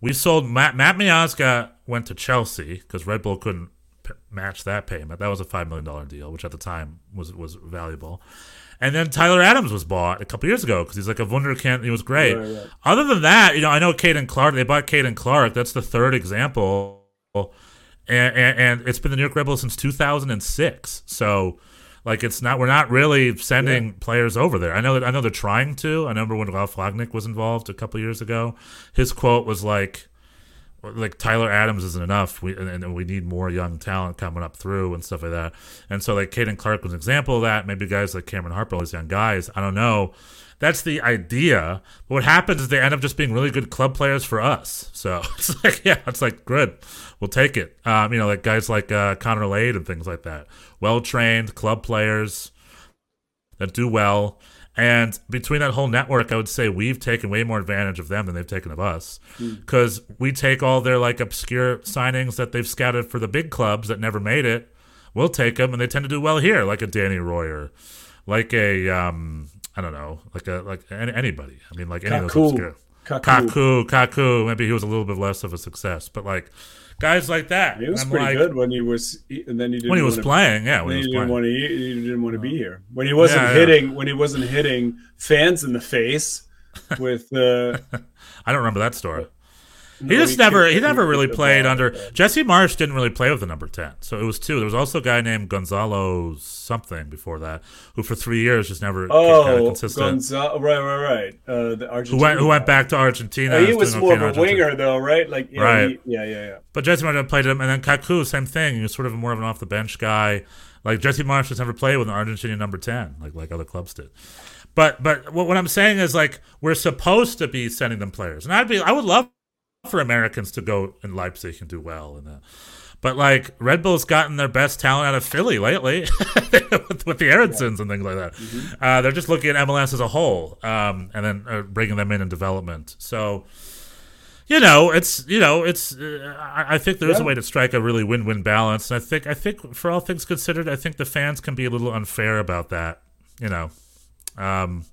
We sold Matt, Matt Miazga went to Chelsea because Red Bull couldn't p- match that payment. That was a five million dollar deal, which at the time was was valuable. And then Tyler Adams was bought a couple years ago because he's like a wunderkind. He was great. Right, right. Other than that, you know, I know Caden Clark. They bought Caden Clark. That's the third example, and, and, and it's been the New York Rebels since 2006. So, like, it's not we're not really sending players over there. I know that I know they're trying to. I remember when Ralf Rangnick was involved a couple years ago. His quote was like, like Tyler Adams isn't enough. We and, and we need more young talent coming up through and stuff like that. And so like Caden Clark was an example of that. Maybe guys like Cameron Harper, all these young guys. I don't know. That's the idea. But what happens is they end up just being really good club players for us. So it's like yeah, it's like good. We'll take it. Um, you know, like guys like uh, Connor Lade and things like that. Well trained club players that do well. And between that whole network, I would say we've taken way more advantage of them than they've taken of us. Because we take all their like obscure signings that they've scouted for the big clubs that never made it. We'll take them, and they tend to do well here, like a Danny Royer, like a um, I don't know, like a like any, anybody. I mean, like any of those Kaku. obscure. Kaku. Kaku, Kaku. Maybe he was a little bit less of a success, but like guys like that. He was pretty like- good when he was, and then he didn't when he was playing. Yeah, when he was didn't playing. want to. He didn't want to be here when he wasn't Yeah, yeah. hitting. When he wasn't hitting fans in the face with. Uh, I don't remember that story. He just never he never really played under Jesse Marsch didn't really play with the number ten. So it was two. There was also a guy named Gonzalo something before that, who for three years just never Oh, consistent. Gonzalo, right, right, right. Uh, the who went who went back to Argentina. Uh, he was more of a winger, though, right? Like, yeah, Right. he- yeah, yeah, yeah. But Jesse Marsch played him, and then Kaku, same thing. He was sort of more of an off the bench guy. Like Jesse Marsch just never played with an Argentinian number ten, like like other clubs did. But but what, what I'm saying is like we're supposed to be sending them players, and I'd be I would love for Americans to go in Leipzig and do well in that. But like Red Bull's gotten their best talent out of Philly lately with, with the Aaronsons and things like that. Uh, they're just looking at MLS as a whole, um, and then uh, bringing them in in development. So you know, it's you know, it's. Uh, I, I think there is a way to strike a really win-win balance, and I think I think for all things considered, I think the fans can be a little unfair about that. You know, um,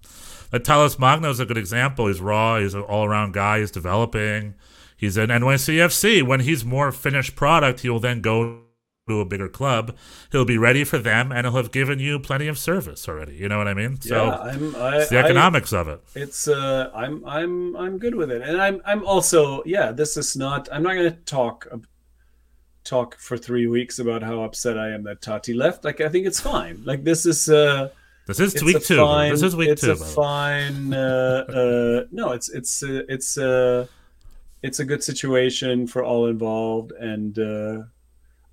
Talles Magno is a good example. He's raw. He's an all-around guy. He's developing. He's in NYCFC. When he's more finished product, he will then go to a bigger club. He'll be ready for them, and he'll have given you plenty of service already. You know what I mean? So yeah, I'm. I, it's the I- economics of it. it's uh i'm i'm i'm good with it and i'm i'm also yeah this is not i'm not going to talk talk for three weeks about how upset i am that tati left like i think it's fine like this is uh This is it's week two. fine, this is week it's two. a the way. fine uh uh no it's it's uh, it's uh it's a good situation for all involved and uh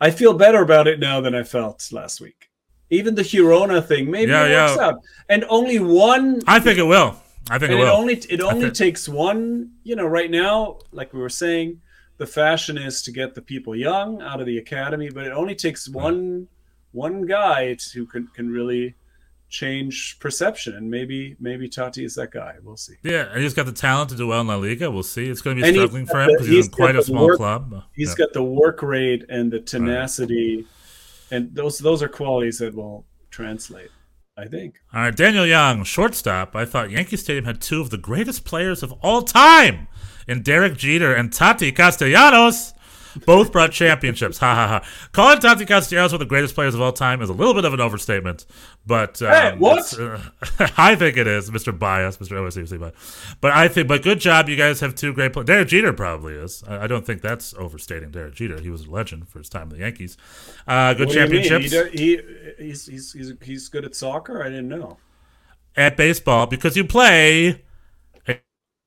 i feel better about it now than i felt last week even the Girona thing maybe Yeah, it works out and only one I think it will. I think it it will. only it only think- takes one you know right now like we were saying the fashion is to get the people young out of the academy but it only takes one one guy to can, can really change perception and maybe maybe tati is that guy we'll see Yeah, and he's got the talent to do well in La Liga. We'll see. It's going to be And struggling for him because he's, he's in quite a small work- club. He's Yeah. got the work rate and the tenacity and those those are qualities that will translate i think All right, Daniel Young, shortstop. I thought Yankee Stadium had two of the greatest players of all time in Derek Jeter and Tati Castellanos. Both brought championships. Ha ha ha. Calling Tati Castellanos one of the greatest players of all time is a little bit of an overstatement, but um, Hey, what? uh, I think it is, Mr. Bias, Mr. OSCC Bias. But I think, but good job, you guys have two great players. Derek Jeter probably is. I, I don't think that's overstating Derek Jeter. He was a legend for his time in the Yankees. Uh, good What do you mean? championships. He, he he's, he's he's he's good at soccer i didn't know at baseball because you play at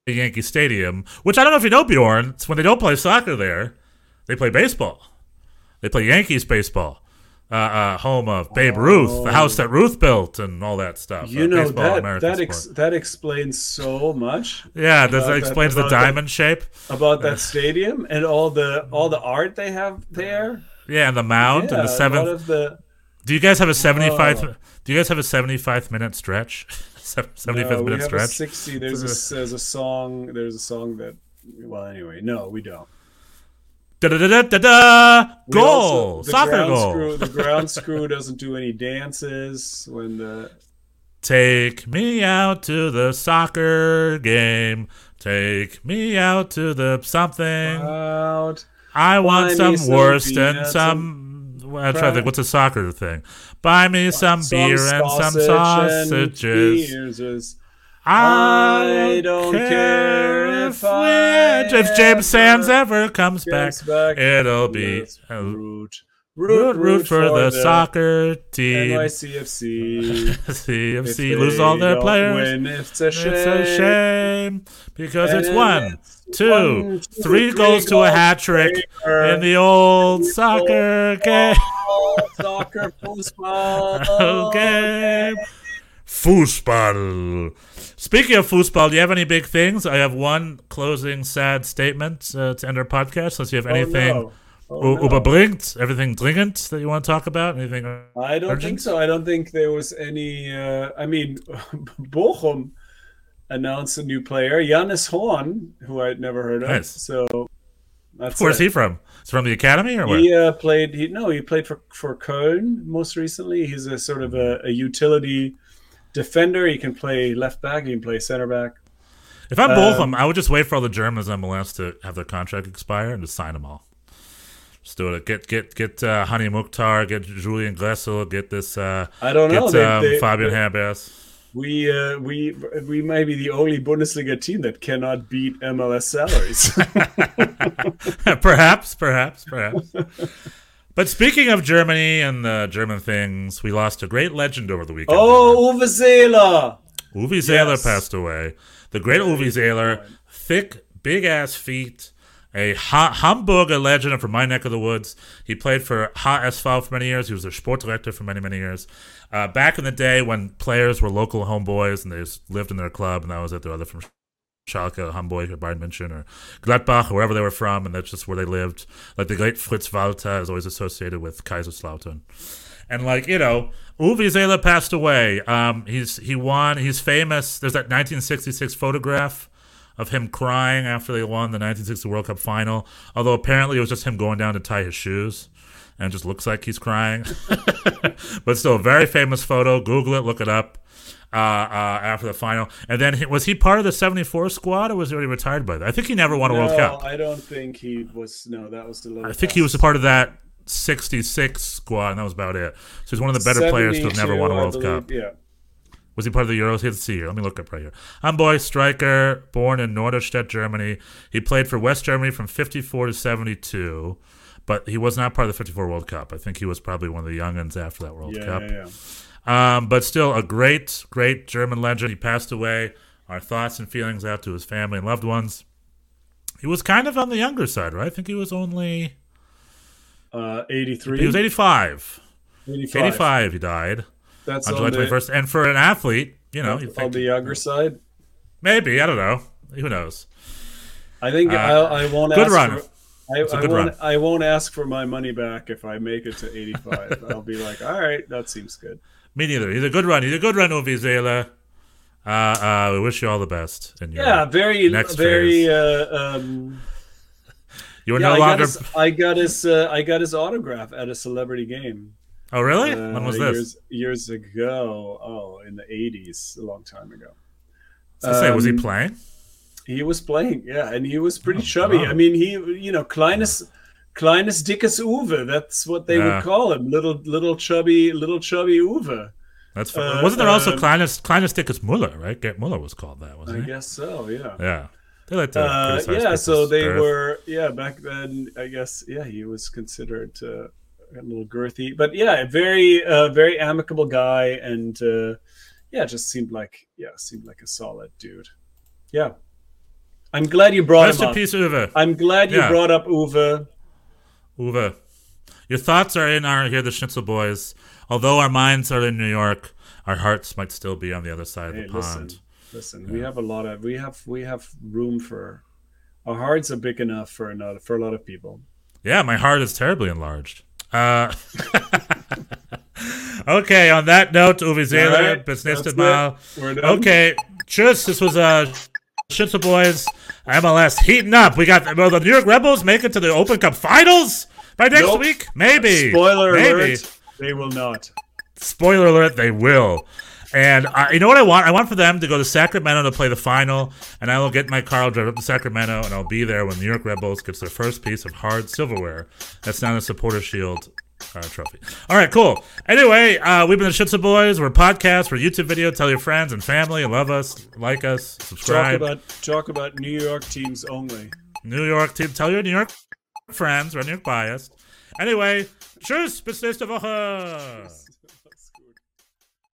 Yankee Stadium, which I don't know if you know, Bjorn. It's when they don't play soccer there, they play baseball. They play Yankees baseball. uh, uh, home of Babe Ruth, the house that Ruth built, and all that stuff. You Uh, know baseball, that that ex- that explains so much yeah, that explains the that- diamond shape? about that stadium and all the all the art they have there. Yeah, and the mound Yeah, and the seventh. of the Do you guys have a seventy-five? Oh. Do you guys have a seventy-five minute stretch? Seventy-fifth no, minute stretch. sixty. There's a there's a song. There's a song that. Well, anyway, no, we don't. Da da da da da da! Goal! also- Soccer goal! Screw, the ground screw doesn't do any dances when the Take me out to the soccer game. Take me out to the something. crowd. I want some me some worst and some. well, I'm trying to think. What's a soccer thing? Buy me some, Some beer and some sausage and sausages. is- I I don't care if I if James Sands ever comes back, back. it'll be a root, root, root for, the, soccer team. NYCFC. CFC lose all their players. Win, it's a It's shame. a shame because it's And one, it's two, one, two, three three goals to a hat trick in the old soccer game. Soccer football. game. Fußball. Speaking of football, do you have any big things? I have one closing sad statement uh, to end our podcast. Unless you have anything Oh, no. Oh, no. überbringt, everything dringend that you want to talk about? Anything? I don't urgent? think so. I don't think there was any. Uh, I mean, Bochum announced a new player, Jannes Horn, who I'd never heard of. Nice. So that's Where's he from? Is from the academy or what? He uh, played. He no, he played for for Köln most recently. He's a sort of a, a utility defender. He can play left back. He can play center back. If I'm Um, Bochum, I would just wait for all the Germans MLS to have their contract expire and just sign them all. Just do it. Get get get uh, Hany Mukhtar, get Julian Gressel, get this. Uh, I don't know. Get They- um, they- Fabian they- We uh, we we may be the only Bundesliga team that cannot beat MLS salaries. perhaps, perhaps, perhaps. But speaking of Germany and the German things, we lost a great legend over the weekend. oh, Uwe Seeler. Uwe Seeler yes. passed away. The great Uwe Seeler, thick, big ass feet, a ha- Hamburger legend from my neck of the woods. He played for HSV for many years. He was their sport director for many, many years. Uh, back in the day when players were local homeboys and they just lived in their club, and that was it. They're either from Schalke, Hamburg, or Bayern München, or Gladbach, or wherever they were from, and that's just where they lived. Like the great Fritz Walter is always associated with Kaiserslautern. And like you know, Uwe Seeler passed away. Um, he's he won. He's famous. There's that 1966 photograph of him crying after they won the 1960 World Cup final. Although apparently it was just him going down to tie his shoes, and just looks like he's crying. but still, a very famous photo. Google it, look it up. Uh, uh, after the final, and then was he part of the '74 squad, or was he already retired by that? I think he never won a World Cup. I don't think he was. No, that was the. Little. I think he was a part of that 66 squad, and that was about it. So he's one of the better players to have never won a World believe, Cup. Yeah. Was he part of the Euros? Let's see here. Let me look up right here. Hamburg striker, born in Norderstedt, Germany. He played for West Germany from 54 to 72, but he was not part of the 54 World Cup. I think he was probably one of the youngins after that World Yeah, Cup. yeah, yeah. Um, but still, a great, great German legend. He passed away. Our thoughts and feelings out to his family and loved ones. He was kind of on the younger side, right? I think he was only Uh, 83. he was 85. 85. 85 he died That's on on, July the, 21st. And for an athlete, you know, you on think the younger side. maybe, I don't know. Who knows? I think Uh, I, I won't good ask run. For, I, I won't, run. I won't ask for my money back if I make it to 85. I'll be like, all right, that seems good. Me neither. He's a good run. He's a good run, Uwe Seeler. Uh, uh, we wish you all the best. In your, Yeah, very, very. Uh, um, you are yeah, no I got longer. his, I got his, uh, I got his autograph at a celebrity game. oh, really? Uh, when was this? Years, years ago. Oh, in the 80s, a long time ago. Was gonna say, was he um, playing? He was playing, yeah, and he was pretty chubby. wow. I mean, he, you know, Kleines, Kleines dickes Uwe. That's what they Yeah. would call him. Little, little chubby, little chubby Uwe. That's uh, Wasn't there also um, Kleines, Kleines Dickus Muller, right? Gerd Müller was called that, I wasn't he? guess so. Yeah. Yeah. They like to Uh, yeah. So they were. Yeah. Back then, I guess. Yeah, he was considered uh, a little girthy, but yeah, a very, uh, very amicable guy, and uh, yeah, just seemed like yeah, seemed like a solid dude. Yeah. I'm glad you brought Rest him up. peace, Uwe. I'm glad you Yeah. brought up Uwe. Uwe. Your thoughts are in our here, the Schnitzel Boys. Although our minds are in New York, our hearts might still be on the other side Hey, of the listen, pond. listen. We have a lot of we have we have room for our hearts are big enough for another for a lot of people. Yeah, my heart is terribly enlarged. Uh, okay, on that note, Uwe Seeler, Alright, bis. Mal. Okay, tschüss. This was uh, Schnitzel Boys. MLS heating up. We got will the New York Rebels make it to the Open Cup Finals by next Nope. week? Maybe. Spoiler Maybe. alert: they will not. Spoiler alert: They will. And uh, you know what I want? I want for them to go to Sacramento to play the final, and I will get my car, I'll drive up to Sacramento, and I'll be there when New York Rebels gets their first piece of hard silverware. That's not a supporter shield trophy. All right, cool. Anyway, uh, we've been the Shitsa Boys. We're a podcast. We're a YouTube video. Tell your friends and family. Love us. Like us. Talk Subscribe. about talk about New York teams only. New York team. Tell your New York friends. We're New York biased. Anyway, tschüss. Bis nächste Woche.